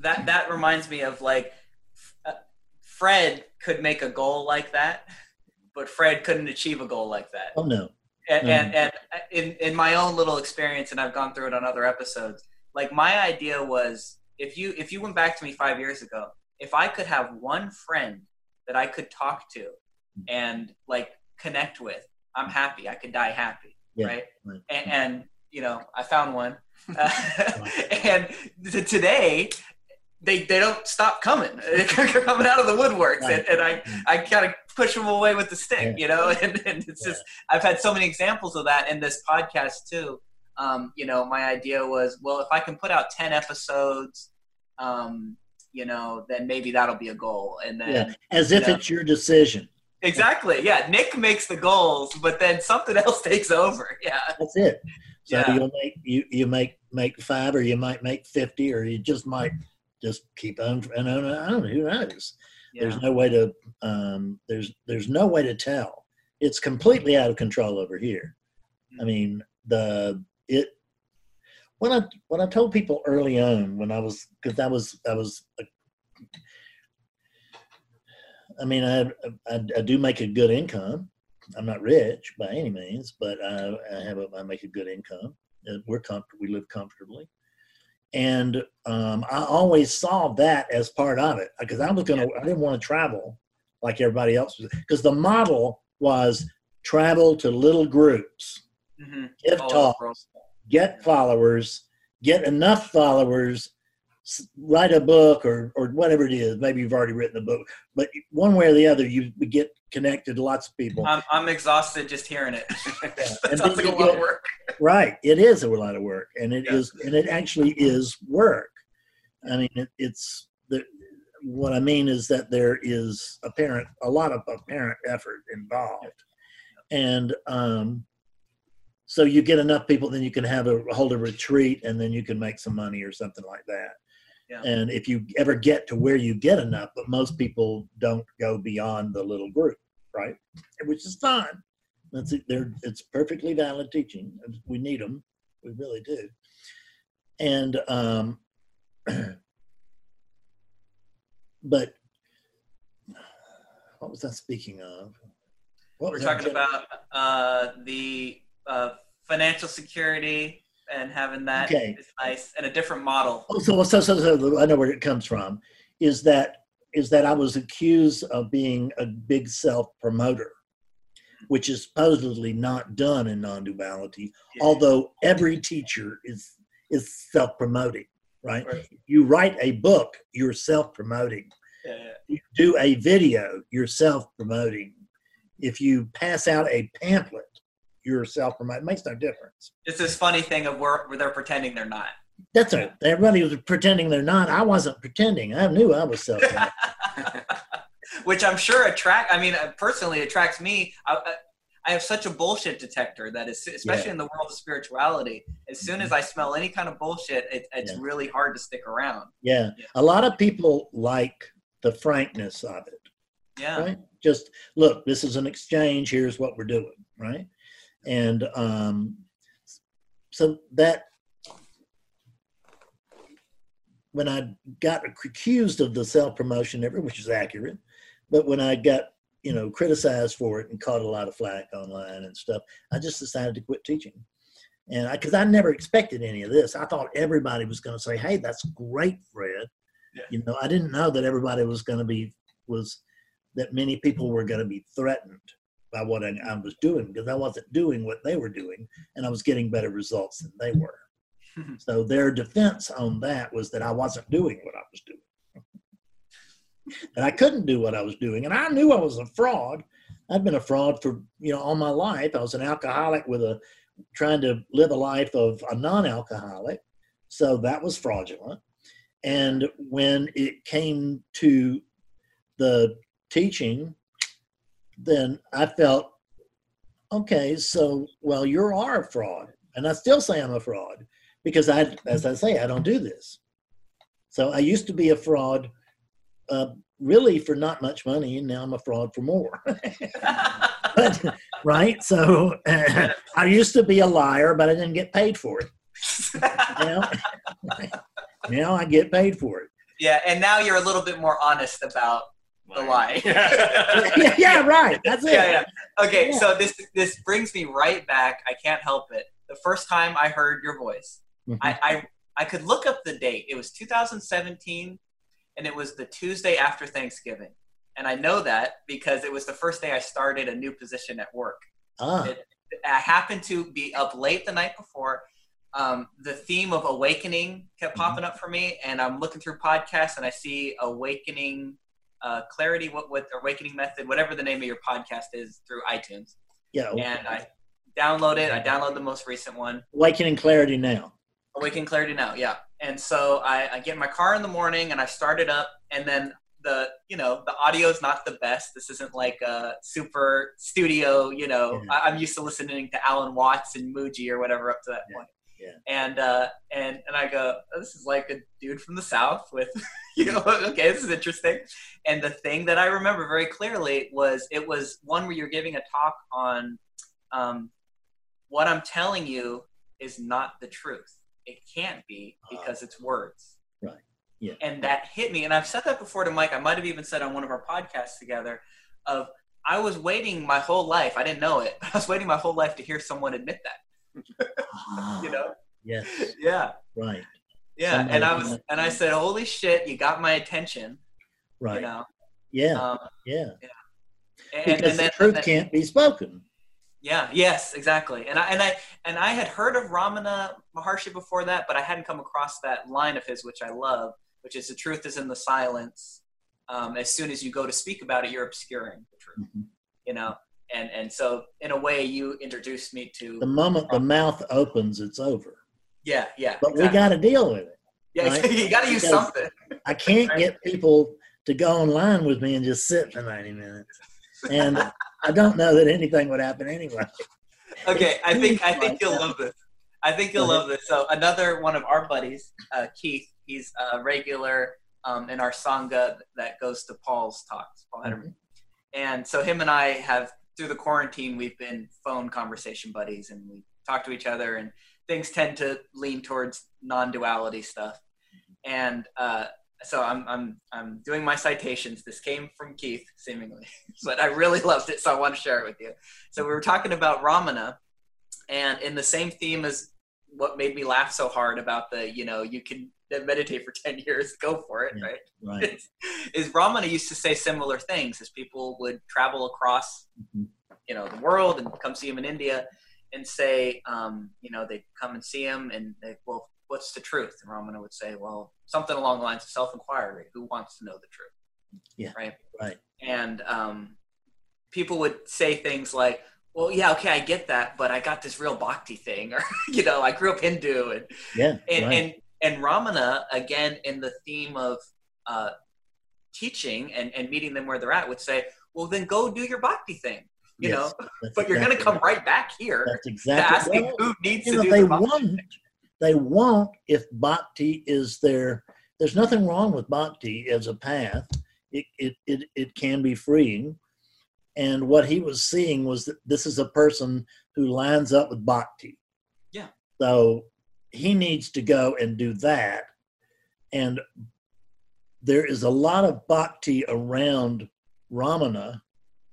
Speaker 1: that. That reminds me of like uh, Fred could make a goal like that, but Fred couldn't achieve a goal like that.
Speaker 2: oh no,
Speaker 1: And,
Speaker 2: Mhm.
Speaker 1: and, and in, in my own little experience, and I've gone through it on other episodes. Like my idea was, if you if you went back to me five years ago, if I could have one friend that I could talk to and like connect with, I'm happy. I could die happy,
Speaker 2: Yeah,
Speaker 1: right?
Speaker 2: right.
Speaker 1: And, and you know, I found one, uh, [LAUGHS] [LAUGHS] and t- today they they don't stop coming. [LAUGHS] They're coming out of the woodworks, and, and I I kind of push them away with the stick, you know. And, and it's just I've had so many examples of that in this podcast too. Um, you know, my idea was, well, if I can put out ten episodes, um, you know, then maybe that'll be a goal. And then
Speaker 2: Yeah. as if
Speaker 1: Yeah.
Speaker 2: it's your decision.
Speaker 1: Exactly, yeah, Nick makes the goals, but then something else [LAUGHS] takes over. Yeah,
Speaker 2: That's it. So
Speaker 1: Yeah.
Speaker 2: you'll make you you make make five, or you might make fifty, or you just might just keep on. And I don't know, I don't know who knows.
Speaker 1: Yeah.
Speaker 2: There's no way to um, there's there's no way to tell. It's completely out of control over here. I mean the it when I when I told people early on when I was because I was I was I mean I, I I do make a good income. I'm not rich by any means, but I, I have a I make a good income. We're comfortable. We live comfortably, and um, I always saw that as part of it because I was gonna. I didn't want to travel like everybody else was because the model was travel to little groups,
Speaker 1: hmm
Speaker 2: give
Speaker 1: All
Speaker 2: talks, get followers, get enough followers, write a book or or whatever it is. Maybe you've already written a book, but one way or the other, you get connected to lots of people.
Speaker 1: I'm, I'm exhausted just hearing it. [LAUGHS] That sounds like a lot of work.
Speaker 2: Right. It is a lot of work, and it
Speaker 1: Yeah.
Speaker 2: is, and it actually is work. I mean, it, it's the. What I mean is that there is apparent a lot of apparent effort involved, and um, so you get enough people, then you can have a hold a retreat, and then you can make some money or something like that.
Speaker 1: Yeah.
Speaker 2: And if you ever get to where you get enough, but most people don't go beyond the little group, right? Which is fine. That's it. They're, it's perfectly valid teaching. We need them. We really do. And, um, [CLEARS THROAT] but what was I speaking of? What
Speaker 1: We're talking about uh, the uh, financial security and having that
Speaker 2: Okay.
Speaker 1: nice and a different model.
Speaker 2: Oh, so, so, so, so I know where it comes from. Is that is that I was accused of being a big self promoter, which is supposedly not done in non-duality.
Speaker 1: Yeah.
Speaker 2: Although every teacher is is self promoting, right?
Speaker 1: Right.
Speaker 2: You write a book, you're self promoting.
Speaker 1: Yeah.
Speaker 2: You do a video, you're self promoting. If you pass out a pamphlet, you're self. It makes no difference.
Speaker 1: It's this funny thing of where, where they're pretending they're not.
Speaker 2: That's it. Everybody was pretending they're not. I wasn't pretending. I knew I was self. [LAUGHS]
Speaker 1: Which I'm sure attract. I mean, uh, personally, attracts me. I, I, I have such a bullshit detector that is, especially
Speaker 2: Yeah.
Speaker 1: in the world of spirituality. As soon as I smell any kind of bullshit, it, it's
Speaker 2: Yeah.
Speaker 1: really hard to stick around.
Speaker 2: Yeah.
Speaker 1: Yeah.
Speaker 2: A lot of people like the frankness of it,
Speaker 1: Yeah,
Speaker 2: right? Just look, this is an exchange. Here's what we're doing, right? And um, so that when I got accused of the self promotion, which is accurate, but when I got you know criticized for it and caught a lot of flack online and stuff, I just decided to quit teaching. And I, because I never expected any of this, I thought everybody was going to say, "Hey, that's great, Fred."
Speaker 1: Yeah.
Speaker 2: You know, I didn't know that everybody was going to be was that many people were going to be threatened by what I, I was doing because I wasn't doing what they were doing, and I was getting better results than they were. [LAUGHS] so their defense on that was that I wasn't doing what I was doing, [LAUGHS] and I couldn't do what I was doing, and I knew I was a fraud. I'd been a fraud for you know all my life. I was an alcoholic with a trying to live a life of a non-alcoholic, so that was fraudulent. And when it came to the teaching, then I felt, okay, so well, you are a fraud, and I still say I'm a fraud because I, as I say, I don't do this. So I used to be a fraud, uh, really for not much money, and now I'm a fraud for more. [LAUGHS] but, right? So uh, [LAUGHS] I used to be a liar, but I didn't get paid for it. [LAUGHS] Now, now I get paid for it.
Speaker 1: yeah, and now you're a little bit more honest about the lie. [LAUGHS]
Speaker 2: yeah, yeah, right. That's it.
Speaker 1: yeah, yeah. Okay,
Speaker 2: Yeah.
Speaker 1: so this this brings me right back. I can't help it. The first time I heard your voice,
Speaker 2: Mhm.
Speaker 1: I, I I could look up the date. It was 2017, and it was the Tuesday after Thanksgiving. And I know that because it was the first day I started a new position at work.
Speaker 2: ah,
Speaker 1: It- I happened to be up late the night before. Um, the theme of awakening kept
Speaker 2: Mm-hmm.
Speaker 1: popping up for me, and I'm looking through podcasts and I see awakening uh, clarity, what what awakening method, whatever the name of your podcast is, through iTunes.
Speaker 2: yeah.
Speaker 1: And I downloaded. I download the most recent one,
Speaker 2: Awakening clarity now.
Speaker 1: Awakening Clarity Now. Yeah. And so I, I get in my car in the morning and I start it up, and then the you know the audio is not the best. This isn't like a super studio. You know,
Speaker 2: Yeah.
Speaker 1: I, I'm used to listening to Alan Watts and Mooji or whatever up to that
Speaker 2: Yeah.
Speaker 1: point.
Speaker 2: Yeah.
Speaker 1: And uh, and and I go, oh, this is like a dude from the south with, [LAUGHS] you know, [LAUGHS] okay, this is interesting. And the thing that I remember very clearly was it was one where you're giving a talk on um, what I'm telling you is not the truth. It can't be because it's words.
Speaker 2: Right. Yeah.
Speaker 1: And that hit me. And I've said that before to Mike. I might have even said on one of our podcasts together of I was waiting my whole life. I didn't know it, [LAUGHS] but I was waiting my whole life to hear someone admit that.
Speaker 2: Ah, [LAUGHS]
Speaker 1: You know?
Speaker 2: Yes.
Speaker 1: Yeah.
Speaker 2: Right.
Speaker 1: Yeah.
Speaker 2: Somebody
Speaker 1: and I was
Speaker 2: admit
Speaker 1: and I said, Holy shit, you got my attention.
Speaker 2: Right.
Speaker 1: You know?
Speaker 2: Yeah.
Speaker 1: Um,
Speaker 2: yeah.
Speaker 1: and,
Speaker 2: Because
Speaker 1: and
Speaker 2: the truth
Speaker 1: then-
Speaker 2: can't be spoken.
Speaker 1: Yeah. Yes. Exactly. And I and I and I had heard of Ramana Maharshi before that, but I hadn't come across that line of his, which I love, which is the truth is in the silence. Um, as soon as you go to speak about it, you're obscuring the truth.
Speaker 2: Mhm.
Speaker 1: You know. And and so in a way, you introduced me to.
Speaker 2: The moment the mouth opens, it's over.
Speaker 1: yeah. Yeah.
Speaker 2: But we got to deal with it.
Speaker 1: Yeah. [LAUGHS]
Speaker 2: right?
Speaker 1: you got to use
Speaker 2: Because-
Speaker 1: something.
Speaker 2: I can't get people to go online with me and just sit for 90 minutes. And I don't know that anything would happen anyway.
Speaker 1: Okay, I think I think you'll love this. I think you'll love this. So another one of our buddies, uh, Keith, he's a regular um, in our sangha that goes to Paul's talks, Paul Hedderman. And so him and I have through the quarantine we've been phone conversation buddies, and we talk to each other, and things tend to lean towards non-duality stuff. And uh, so I'm I'm I'm doing my citations. This came from Keith, seemingly, [LAUGHS] but I really loved it, so I want to share it with you. So we were talking about Ramana, and in the same theme as what made me laugh so hard about the, you know, you can meditate for [LAUGHS] 10 years, go for it,
Speaker 2: Yeah.
Speaker 1: right?
Speaker 2: Right. [LAUGHS]
Speaker 1: is Ramana used to say similar things as people would travel across,
Speaker 2: Mhm.
Speaker 1: you know, the world and come see him in India and say, um, you know, they'd come and see him and they, well, what's the truth? And Ramana would say, well, something along the lines of self-inquiry. Who wants to know the truth?
Speaker 2: Yeah.
Speaker 1: Right.
Speaker 2: Right.
Speaker 1: And um, people would say things like, well, yeah, okay, I get that, but I got this real bhakti thing, [LAUGHS] or you know, I grew up Hindu, and
Speaker 2: Yeah.
Speaker 1: and
Speaker 2: right.
Speaker 1: and, and Ramana again in the theme of uh, teaching and, and meeting them where they're at would say, well, then go do your bhakti thing, you
Speaker 2: Yes,
Speaker 1: know, [LAUGHS] but you're going to come right back here
Speaker 2: That's
Speaker 1: to
Speaker 2: exactly
Speaker 1: asking
Speaker 2: well,
Speaker 1: who needs
Speaker 2: you
Speaker 1: to
Speaker 2: know,
Speaker 1: do
Speaker 2: they
Speaker 1: the bhakti.
Speaker 2: won't. They won't if bhakti is their. There's nothing wrong with bhakti as a path. It it it, it can be freeing, and what he was seeing was that this is a person who lines up with bhakti.
Speaker 1: Yeah.
Speaker 2: So he needs to go and do that, and there is a lot of bhakti around Ramana,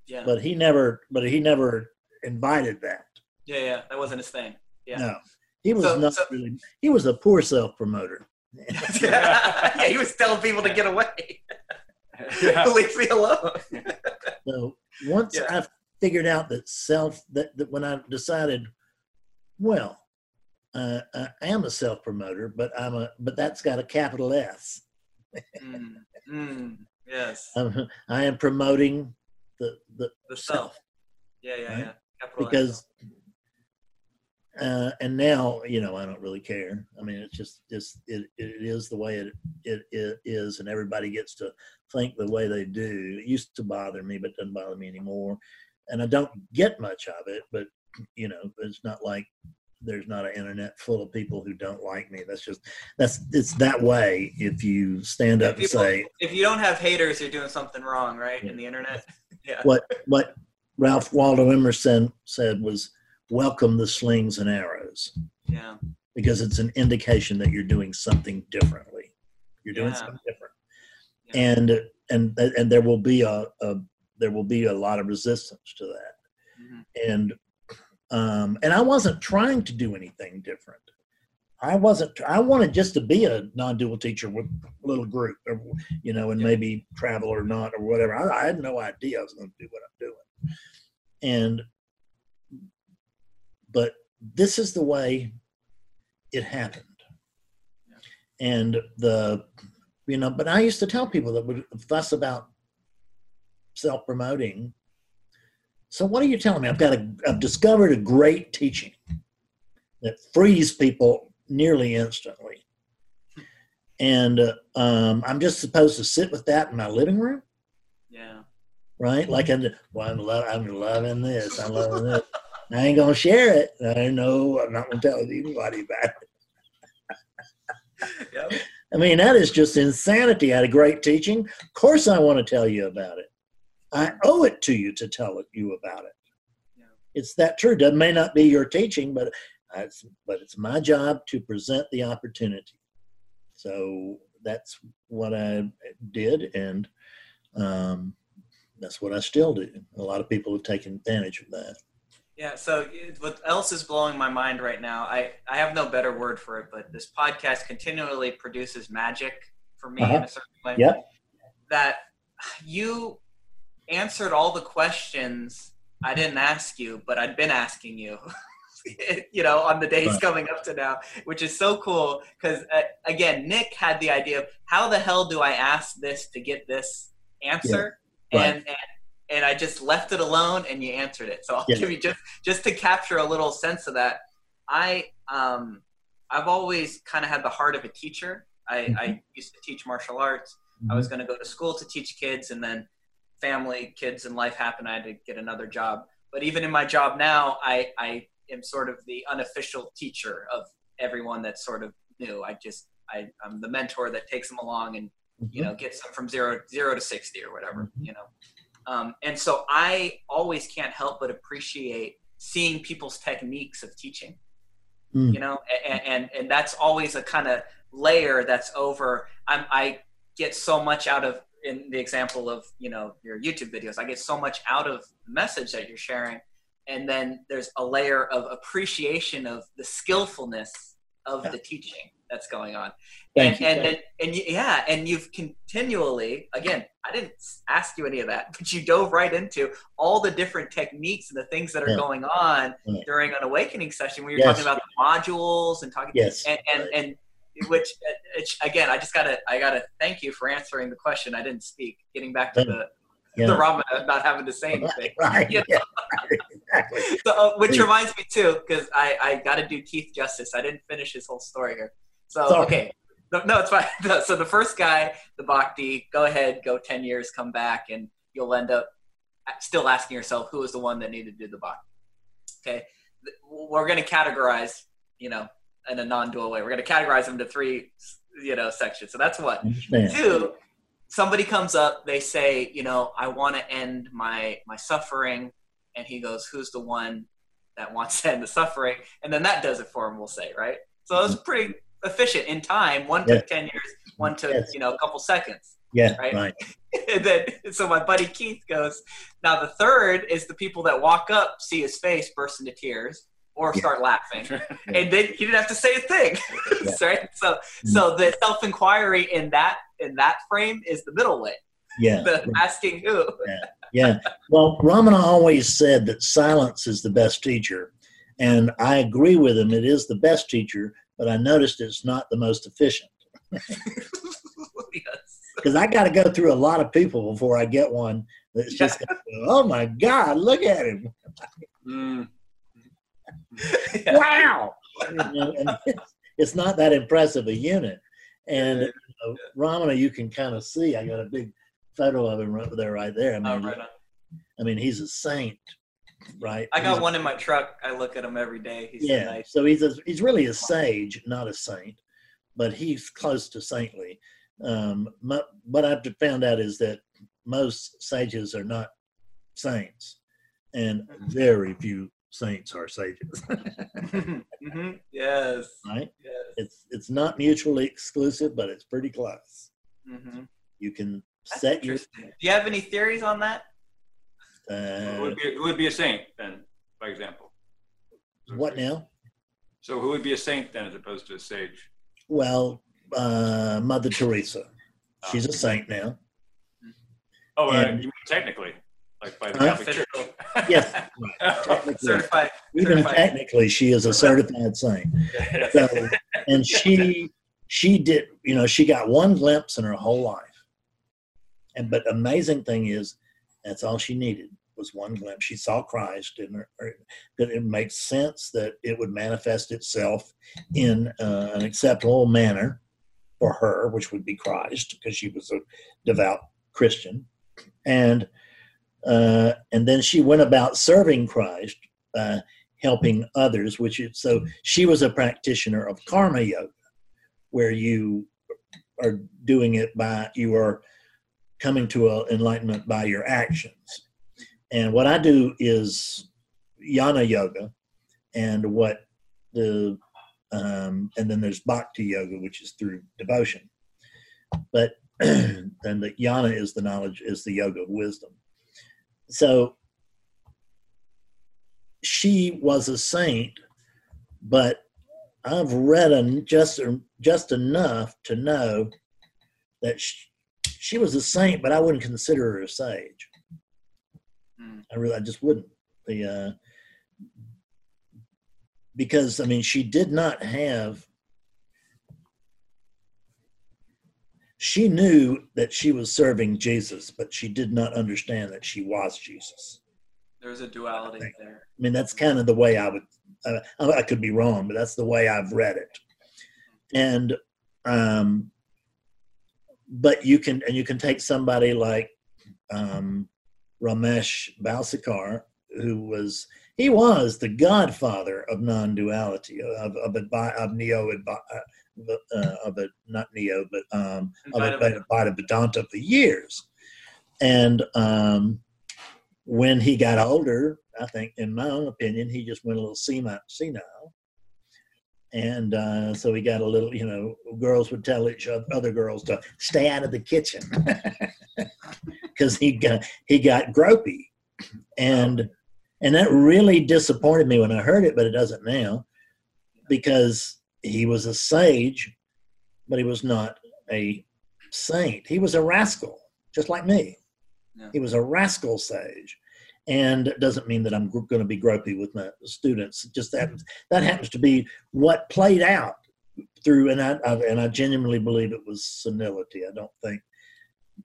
Speaker 1: Yeah,
Speaker 2: but he never. But he never invited that.
Speaker 1: yeah, yeah, that wasn't his thing. Yeah.
Speaker 2: No, he was
Speaker 1: So-
Speaker 2: not
Speaker 1: so-
Speaker 2: really. He was a poor self promoter. [LAUGHS]
Speaker 1: yeah, he was telling people to get away.
Speaker 3: Yeah. [LAUGHS]
Speaker 1: Leave me alone.
Speaker 2: So once
Speaker 1: Yeah.
Speaker 2: I figured out that self, that, that when I decided, well, uh, I am a self promoter, but I'm a, but that's got a capital S.
Speaker 1: Mm, mm, yes,
Speaker 2: I'm, [LAUGHS] I am promoting the the
Speaker 1: the self.
Speaker 2: self
Speaker 1: Yeah, yeah,
Speaker 2: Right?
Speaker 1: yeah. Capital
Speaker 2: because. Uh, and now you know I don't really care. I mean, it's just just it, it is the way it, it it is, and everybody gets to think the way they do. It used to bother me, but doesn't bother me anymore. And I don't get much of it, but you know, it's not like there's not an internet full of people who don't like me. That's just that's it's that way. If you stand up and
Speaker 1: People-
Speaker 2: say
Speaker 1: if you don't have haters, you're doing something wrong, right? In the internet. Yeah.
Speaker 2: what what Ralph Waldo Emerson said was, "Welcome the slings and arrows."
Speaker 1: Yeah.
Speaker 2: because it's an indication that you're doing something differently. You're doing
Speaker 1: Yeah.
Speaker 2: something different,
Speaker 1: Yeah.
Speaker 2: and and and there will be a, a there will be a lot of resistance to that.
Speaker 1: Mhm.
Speaker 2: And um, and I wasn't trying to do anything different. I wasn't. I wanted just to be a non-dual teacher with a little group, or, you know, and maybe travel or not or whatever. I, I had no idea I was going to do what I'm doing, and but this is the way it happened. And the, you know, but I used to tell people that would fuss about self-promoting. So what are you telling me? I've got a, I've discovered a great teaching that frees people nearly instantly. and uh, um, I'm just supposed to sit with that in my living room,
Speaker 1: Yeah.
Speaker 2: right? Like I'm, well, I'm, lo- I'm loving this. I'm loving this. I ain't gonna share it. I know I'm not gonna tell anybody about it. [LAUGHS]
Speaker 1: Yep.
Speaker 2: I mean, that is just insanity. I had a great teaching. Of course, I want to tell you about it. I owe it to you to tell you about it.
Speaker 1: Yeah.
Speaker 2: It's that true. That may not be your teaching, but it's, but it's my job to present the opportunity. So that's what I did, and um, that's what I still do. A lot of people have taken advantage of that.
Speaker 1: Yeah. So what else is blowing my mind right now? I I have no better word for it, but this podcast continually produces magic for me in
Speaker 2: Uh-huh.
Speaker 1: a certain way.
Speaker 2: Yep.
Speaker 1: That you answered all the questions I didn't ask you, but I'd been asking you. [LAUGHS] you know, on the days
Speaker 2: Right.
Speaker 1: coming up to now, which is so cool because uh, again, Nick had the idea of how the hell do I ask this to get this answer,
Speaker 2: Right.
Speaker 1: and, and and I just left it alone, and you answered it. So I'll
Speaker 2: Yeah.
Speaker 1: give you just just to capture a little sense of that. I um I've always kind of had the heart of a teacher. I,
Speaker 2: Mm-hmm.
Speaker 1: I used to teach martial arts. I was going to go to school to teach kids, and then family, kids, and life happened. I had to get another job. But even in my job now, I, I am sort of the unofficial teacher of everyone that's sort of new. I just I, I'm the mentor that takes them along and you know gets them from zero zero to sixty or whatever. You know, um, and so I always can't help but appreciate seeing people's techniques of teaching
Speaker 2: Mm.
Speaker 1: you know and, and and that's always a kind of layer that's over i'm i get so much out of in the example of you know your youtube videos i get so much out of the message that you're sharing and then there's a layer of appreciation of the skillfulness of
Speaker 2: Yeah.
Speaker 1: the teaching that's going on
Speaker 2: Thank
Speaker 1: and
Speaker 2: you.
Speaker 1: and, and and you- yeah and you've continually again i didn't ask you any of that [LAUGHS] but you dove right into all the different techniques and the things that are
Speaker 2: Yeah.
Speaker 1: going on
Speaker 2: Right.
Speaker 1: during an awakening session where you're
Speaker 2: Yes.
Speaker 1: talking about the modules and talking
Speaker 2: Yes.
Speaker 1: and and, and which it's, again i just gotta i gotta thank you for answering the question i didn't speak getting back to the
Speaker 2: Yeah.
Speaker 1: the ramana not having to say anything
Speaker 2: Right.
Speaker 1: Yeah.
Speaker 2: Yeah. exactly. [LAUGHS]
Speaker 1: so, uh, which reminds me too, because I, I got to do Keith justice. I didn't finish his whole story here. So
Speaker 2: Sorry.
Speaker 1: okay, no, no, it's fine. [LAUGHS] So the first guy, the bhakti, go ahead, go ten years, come back, and you'll end up still asking yourself who was the one that needed to do the bhakti. Okay, we're going to categorize, you know, in a non-dual way. We're going to categorize them to three, you know, sections. So that's what. Two, somebody comes up, they say, you know, I want to end my my suffering, and he goes, who's the one that wants to end the suffering? And then that does it for him, we'll say, right? So it was mm-hmm. pretty efficient in time. One took ten years, one took
Speaker 2: Yes.
Speaker 1: you know a couple seconds.
Speaker 2: Yeah.
Speaker 1: Right.
Speaker 2: Right. [LAUGHS]
Speaker 1: and then so my buddy Keith goes, now the third is the people that walk up, see his face, burst into tears, or
Speaker 2: Yeah.
Speaker 1: start laughing [LAUGHS] and then you didn't have to say a thing [LAUGHS]
Speaker 2: Yeah.
Speaker 1: right so
Speaker 2: Mm.
Speaker 1: so the self-inquiry in that in that frame is the middle way
Speaker 2: Yeah. [LAUGHS]
Speaker 1: the asking who
Speaker 2: Yeah. Well, Ramana always said that silence is the best teacher. And I agree with him. It is the best teacher, but I noticed it's not the most efficient
Speaker 1: yes.
Speaker 2: because I got to go through a lot of people before I get one that's just, oh my God, look at him.
Speaker 3: Mm. [LAUGHS]
Speaker 1: Yeah.
Speaker 2: Wow. You know, it's, it's not that impressive a unit. And you know, Ramana, you can kind of see, I got a big photo of him right there, right there. I mean,
Speaker 1: Oh, right.
Speaker 2: I mean, he's a saint, right?
Speaker 1: i got
Speaker 2: He's-
Speaker 1: one in my truck i look at him every day he's
Speaker 2: yeah
Speaker 1: so nice
Speaker 2: so he's a, he's really a sage not a saint but he's close to saintly um my, what i've found out is that most sages are not saints and very few saints are sages. [LAUGHS]
Speaker 1: Hmm yes.
Speaker 2: Right?
Speaker 1: Yes.
Speaker 2: It's it's not mutually exclusive but it's pretty close.
Speaker 1: Hmm
Speaker 2: you can
Speaker 1: That's
Speaker 2: set your
Speaker 1: do you have any theories on that?
Speaker 3: Who,
Speaker 2: uh,
Speaker 3: would be, who would be a saint then, by example?
Speaker 2: what now?
Speaker 3: So who would be a saint then, as opposed to a sage?
Speaker 2: well uh mother teresa. She's a saint now.
Speaker 3: Oh, uh,
Speaker 2: And-
Speaker 3: you mean technically, like by the
Speaker 2: Huh?
Speaker 3: Catholic Church.
Speaker 2: yes technically.
Speaker 1: certified
Speaker 2: even
Speaker 1: certified.
Speaker 2: technically she is a certified saint so and [LAUGHS] she she did you know she got one glimpse in her whole life and but amazing thing is that's all she needed was one glimpse she saw christ in her, her that it makes sense that it would manifest itself in uh, an acceptable manner for her, which would be Christ, because she was a devout Christian, and uh, and then she went about serving Christ, uh, helping others. Which is so she was a practitioner of karma yoga, where you are doing it by you are coming to a enlightenment by your actions. And what I do is jnana yoga, and what the um, and then there's bhakti yoga, which is through devotion. But [CLEARS THROAT] then the jnana is the knowledge, is the yoga of wisdom. So she was a saint, but I've read en- just just enough to know that she, she was a saint, but I wouldn't consider her a sage.
Speaker 1: Mm.
Speaker 2: I really, I just wouldn't. The uh, because I mean, she did not have. She knew that she was serving Jesus, but she did not understand that she was Jesus.
Speaker 1: There's a duality
Speaker 2: Right.
Speaker 1: there.
Speaker 2: I mean, that's kind of the way I would. Uh, I I could be wrong, but that's the way I've read it. And, um, but you can, and you can take somebody like um, Ramesh Balsekar, who was he was the godfather of non-duality of of of neo uh, of a not neo but um, of
Speaker 1: Advaita
Speaker 2: Advaita Vedanta for years, and um, when he got older, I think, in my own opinion, he just went a little senile. senile. And uh, so he got a little, you know, girls would tell each other, other girls to stay out of the kitchen [LAUGHS] because he got he got gropey, and and that really disappointed me when I heard it, but it doesn't now, because he was a sage, but he was not a saint. He was a rascal, just like me.
Speaker 1: Yeah.
Speaker 2: He was a rascal sage, and it doesn't mean that I'm going to be gropey with my students. It just that that happens to be what played out through, and I, I and I genuinely believe it was senility. I don't think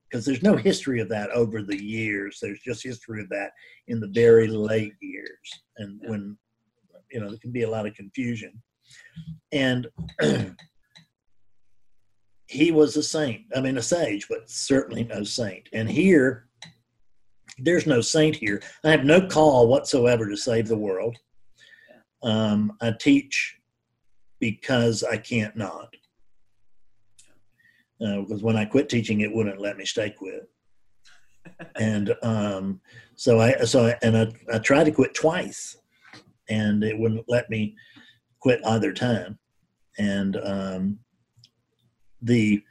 Speaker 2: because there's no history of that over the years. There's just history of that in the very late years, and
Speaker 1: Yeah.
Speaker 2: when you know there can be a lot of confusion. And [CLEARS THROAT] he was a saint. I mean, a sage, but certainly no saint. And here, there's no saint here. I have no call whatsoever to save the world. Um, I teach because I can't not. Uh, because when I quit teaching, it wouldn't let me stay quit. [LAUGHS] and um, so I, so I, and I, I tried to quit twice, and it wouldn't let me quit either time. And um, the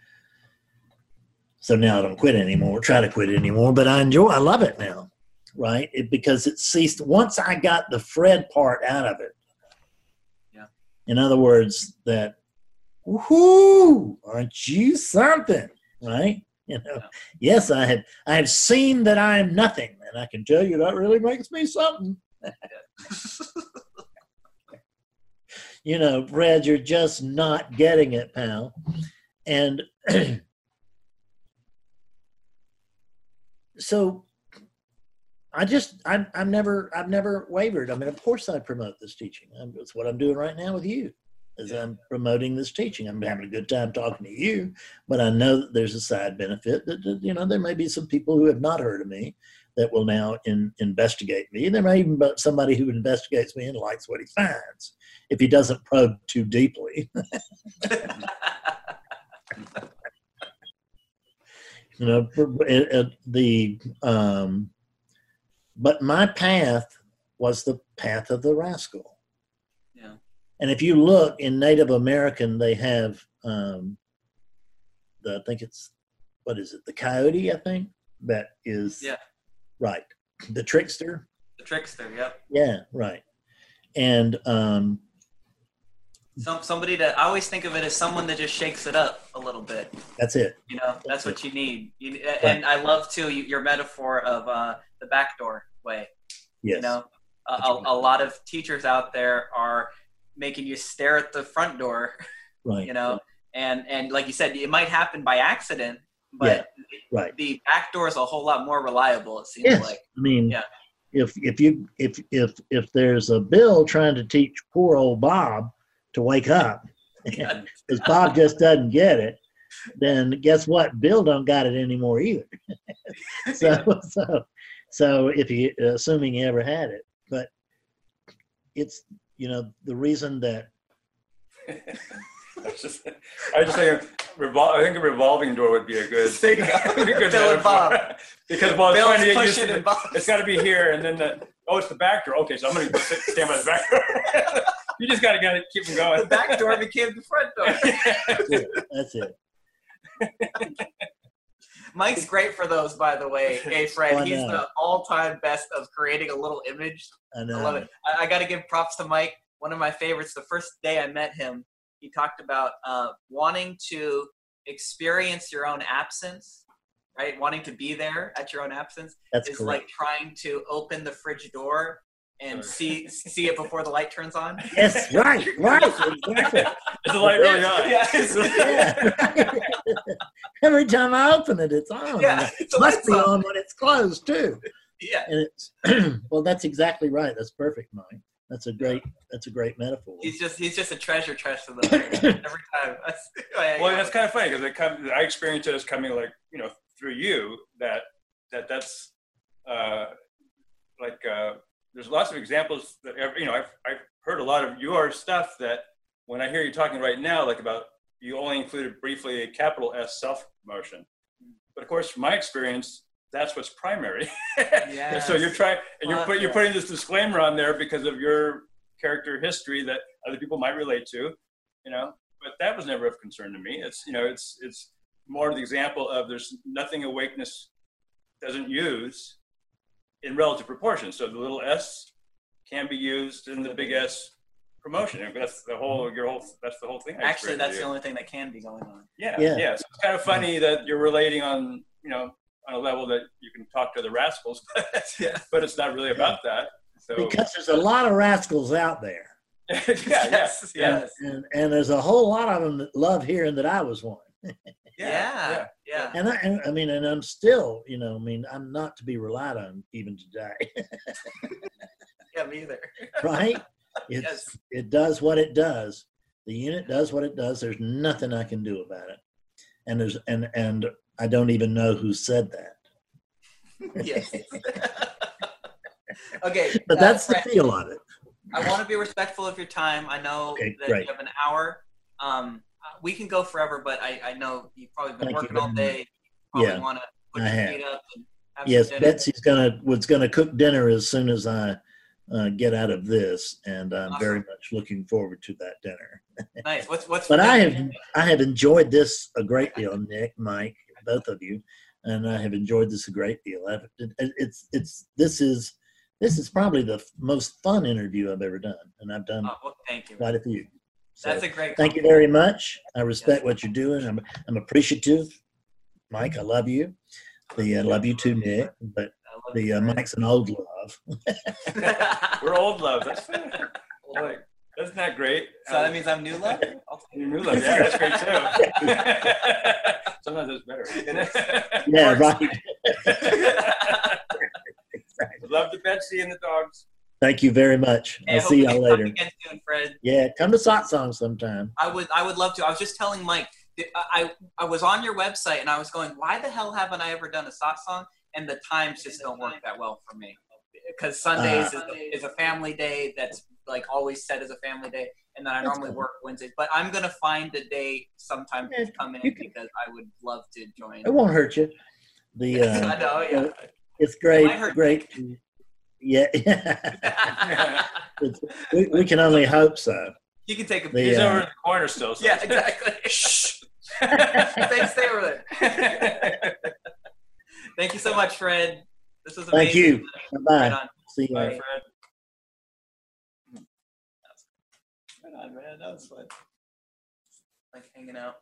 Speaker 2: so now I don't quit anymore. Try to quit anymore, but I enjoy. I love it now, right? It, because it ceased once I got the Fred part out of it.
Speaker 1: Yeah.
Speaker 2: In other words, that whoo, aren't you something, right? You know,
Speaker 1: Yeah.
Speaker 2: yes, I have. I have seen that I am nothing, and I can tell you that really makes me something. [LAUGHS] you know, Brad, you're just not getting it, pal. And [CLEARS THROAT] so I just I'm I'm never I've never wavered. I mean, of course I promote this teaching. I'm, that's what I'm doing right now with you. Is
Speaker 1: Yeah.
Speaker 2: I'm promoting this teaching. I'm having a good time talking to you, but I know that there's a side benefit that, you know there may be some people who have not heard of me that will now in, investigate me. There may even be somebody who investigates me and likes what he finds if he doesn't probe too deeply. [LAUGHS] you know it, it, the um but my path was the path of the rascal
Speaker 1: Yeah.
Speaker 2: and if you look in native american they have um the, i think it's what is it the coyote i think that is
Speaker 1: Yeah.
Speaker 2: Right the trickster
Speaker 1: the trickster. Yep.
Speaker 2: yeah right and um
Speaker 1: Some somebody that I always think of it as someone that just shakes it up a little bit.
Speaker 2: that's it
Speaker 1: You know, that's what you need. You, and I love too you- your metaphor of uh, the backdoor way.
Speaker 2: yes
Speaker 1: You know, a, a,
Speaker 2: right.
Speaker 1: a lot of teachers out there are making you stare at the front door. [LAUGHS]
Speaker 2: right
Speaker 1: You know, and and like you said, it might happen by accident, but
Speaker 2: right
Speaker 1: the back door is a whole lot more reliable. It seems
Speaker 2: Yes.
Speaker 1: like.
Speaker 2: I mean,
Speaker 1: Yeah.
Speaker 2: if if you if if if there's a bill trying to teach poor old Bob to wake up, [LAUGHS]
Speaker 1: Yeah.
Speaker 2: because Bob just doesn't get it, then guess what? Bill don't got it anymore either. [LAUGHS] so, [LAUGHS] so, so if you assuming he ever had it, but it's you know the reason that [LAUGHS]
Speaker 3: I was just, I was just thinking, revol- I think a revolving door would be a good,
Speaker 1: There you go. [LAUGHS]
Speaker 3: would be a good
Speaker 1: Bill and. Bob. [LAUGHS]
Speaker 3: because well, it's
Speaker 1: Bill's
Speaker 3: trying to get used to
Speaker 1: and
Speaker 3: the,
Speaker 1: Bob's-
Speaker 3: it's got to be here, and then the oh, it's the back door. Okay, so I'm going to stand by the back door. you just got to get it, keep them going.
Speaker 1: The back door became the front door.
Speaker 2: that's it.
Speaker 1: Mike's great for those, by the way. Hey, Fred,
Speaker 2: I
Speaker 1: he's
Speaker 2: know.
Speaker 1: the all-time best of creating a little image.
Speaker 2: I know.
Speaker 1: I love it. I, I got to give props to Mike. One of my favorites. The first day I met him, he talked about uh, wanting to experience your own absence, right? Wanting to be there at your own absence
Speaker 2: That's
Speaker 1: is
Speaker 2: correct.
Speaker 1: like trying to open the fridge door and see see it before the light turns on.
Speaker 2: yes, right, right, exactly.
Speaker 3: Is the light really on?
Speaker 1: Yeah.
Speaker 2: Yeah. [LAUGHS] Every time I open it, it's on.
Speaker 1: Yeah,
Speaker 2: It must be
Speaker 1: on.
Speaker 2: on when it's closed too.
Speaker 1: Yeah.
Speaker 2: And it's [CLEARS THROAT] well, that's exactly right. That's perfect, Mike. That's a great. That's a great metaphor.
Speaker 1: He's just he's just a treasure chest of the every time. [LAUGHS] That's, yeah,
Speaker 3: Well,
Speaker 1: yeah.
Speaker 3: that's kind of funny because it come, I experienced it as coming like you know through you that that that's uh, like uh, there's lots of examples that ev- you know I've I've heard a lot of your stuff that when I hear you talking right now like about you only included briefly a capital S self promotion, but of course from my experience that's what's primary. And [LAUGHS] so you're trying and you're put, you're putting this disclaimer on there because of your character history that other people might relate to, you know. But that was never of concern to me. It's you know it's it's more the example of there's nothing awakeness doesn't use in relative proportion. So the little s can be used in the big S promotion. That's the whole your whole that's the whole thing. I
Speaker 1: Actually, that's the only thing that can be going on.
Speaker 3: yeah,
Speaker 2: Yeah.
Speaker 3: yeah So it's kind of funny that you're relating on you know on a level that you can talk to the rascals, [LAUGHS] [LAUGHS]
Speaker 1: yeah.
Speaker 3: but it's not really about that. So
Speaker 2: because there's a lot of rascals out there, [LAUGHS]
Speaker 3: yeah, yeah.
Speaker 1: Yes. Yes.
Speaker 2: and and there's a whole lot of them that love hearing that I was one.
Speaker 1: Yeah. Yeah.
Speaker 2: And I, and I mean, and I'm still, you know, I mean, I'm not to be relied on even today,
Speaker 1: Yeah. Me either.
Speaker 2: right? It's
Speaker 1: Yes.
Speaker 2: it does what it does. The unit does what it does. There's nothing I can do about it. And there's and and I don't even know who said that.
Speaker 1: yes. [LAUGHS] [LAUGHS] okay.
Speaker 2: But
Speaker 1: uh,
Speaker 2: that's the feel of it.
Speaker 1: I want to be respectful of your time. I know
Speaker 2: Okay,
Speaker 1: that
Speaker 2: great.
Speaker 1: you have an hour. Um, we can go forever, but I, I know you've probably been
Speaker 2: Thank
Speaker 1: working all day. You probably
Speaker 2: Yeah,
Speaker 1: want to put
Speaker 2: I
Speaker 1: your
Speaker 2: have.
Speaker 1: feet up and
Speaker 2: Yes. Betsy's gonna was gonna cook dinner as soon as I uh, get out of this, and I'm very much looking forward to that dinner.
Speaker 1: Nice. What's what's?
Speaker 2: But I have I have enjoyed this a great deal, Nick, Mike, both of you, and I have enjoyed this a great deal. I've, it, it's it's this is this is probably the f- most fun interview I've ever done, and I've done
Speaker 1: Oh, well, thank you.
Speaker 2: quite a few. So
Speaker 1: That's a great.
Speaker 2: thank you very much. I respect what you're doing. I'm I'm appreciative, Mike. I love you. The I love you too, Nick. But the uh, Mike's an old love. [LAUGHS]
Speaker 3: We're old love. That's [LAUGHS] like, isn't that great?
Speaker 1: so that means I'm new love. [LAUGHS] I'll
Speaker 3: new love. Yeah, that's great too. Sometimes that's better. [LAUGHS]
Speaker 2: Yeah, right. [LAUGHS]
Speaker 3: love to Betsy and the dogs.
Speaker 2: Thank you very much.
Speaker 1: Hey, I
Speaker 2: I'll see y'all
Speaker 1: can talk
Speaker 2: later.
Speaker 1: Again soon, Fred.
Speaker 2: Yeah, come to Satsang sometime.
Speaker 1: I would I would love to. I was just telling Mike. that I I was on your website and I was going, why the hell haven't I ever done a satsang? And the times just don't work that well for me because Sundays
Speaker 2: Ah.
Speaker 1: is, is a family day that's like always set as a family day, and then I
Speaker 2: That's
Speaker 1: normally
Speaker 2: cool.
Speaker 1: work Wednesdays. But I'm gonna find a day sometime
Speaker 2: Yeah,
Speaker 1: to come in
Speaker 2: can-
Speaker 1: because I would love to join.
Speaker 2: It won't hurt you. The [LAUGHS] uh,
Speaker 1: I know, yeah.
Speaker 2: it's great,
Speaker 1: might hurt
Speaker 2: great. Yeah, [LAUGHS] we, we can only hope so.
Speaker 1: you can take a
Speaker 2: The,
Speaker 3: He's
Speaker 2: uh,
Speaker 3: over in the corner still. So.
Speaker 1: yeah, exactly. [LAUGHS]
Speaker 3: Shh.
Speaker 1: stay, stay over there. Thank you so much, Fred. This was amazing.
Speaker 2: Thank you. Bye
Speaker 1: Right
Speaker 2: See you.
Speaker 3: Bye. Fred.
Speaker 1: Man. That was fun. Like hanging out.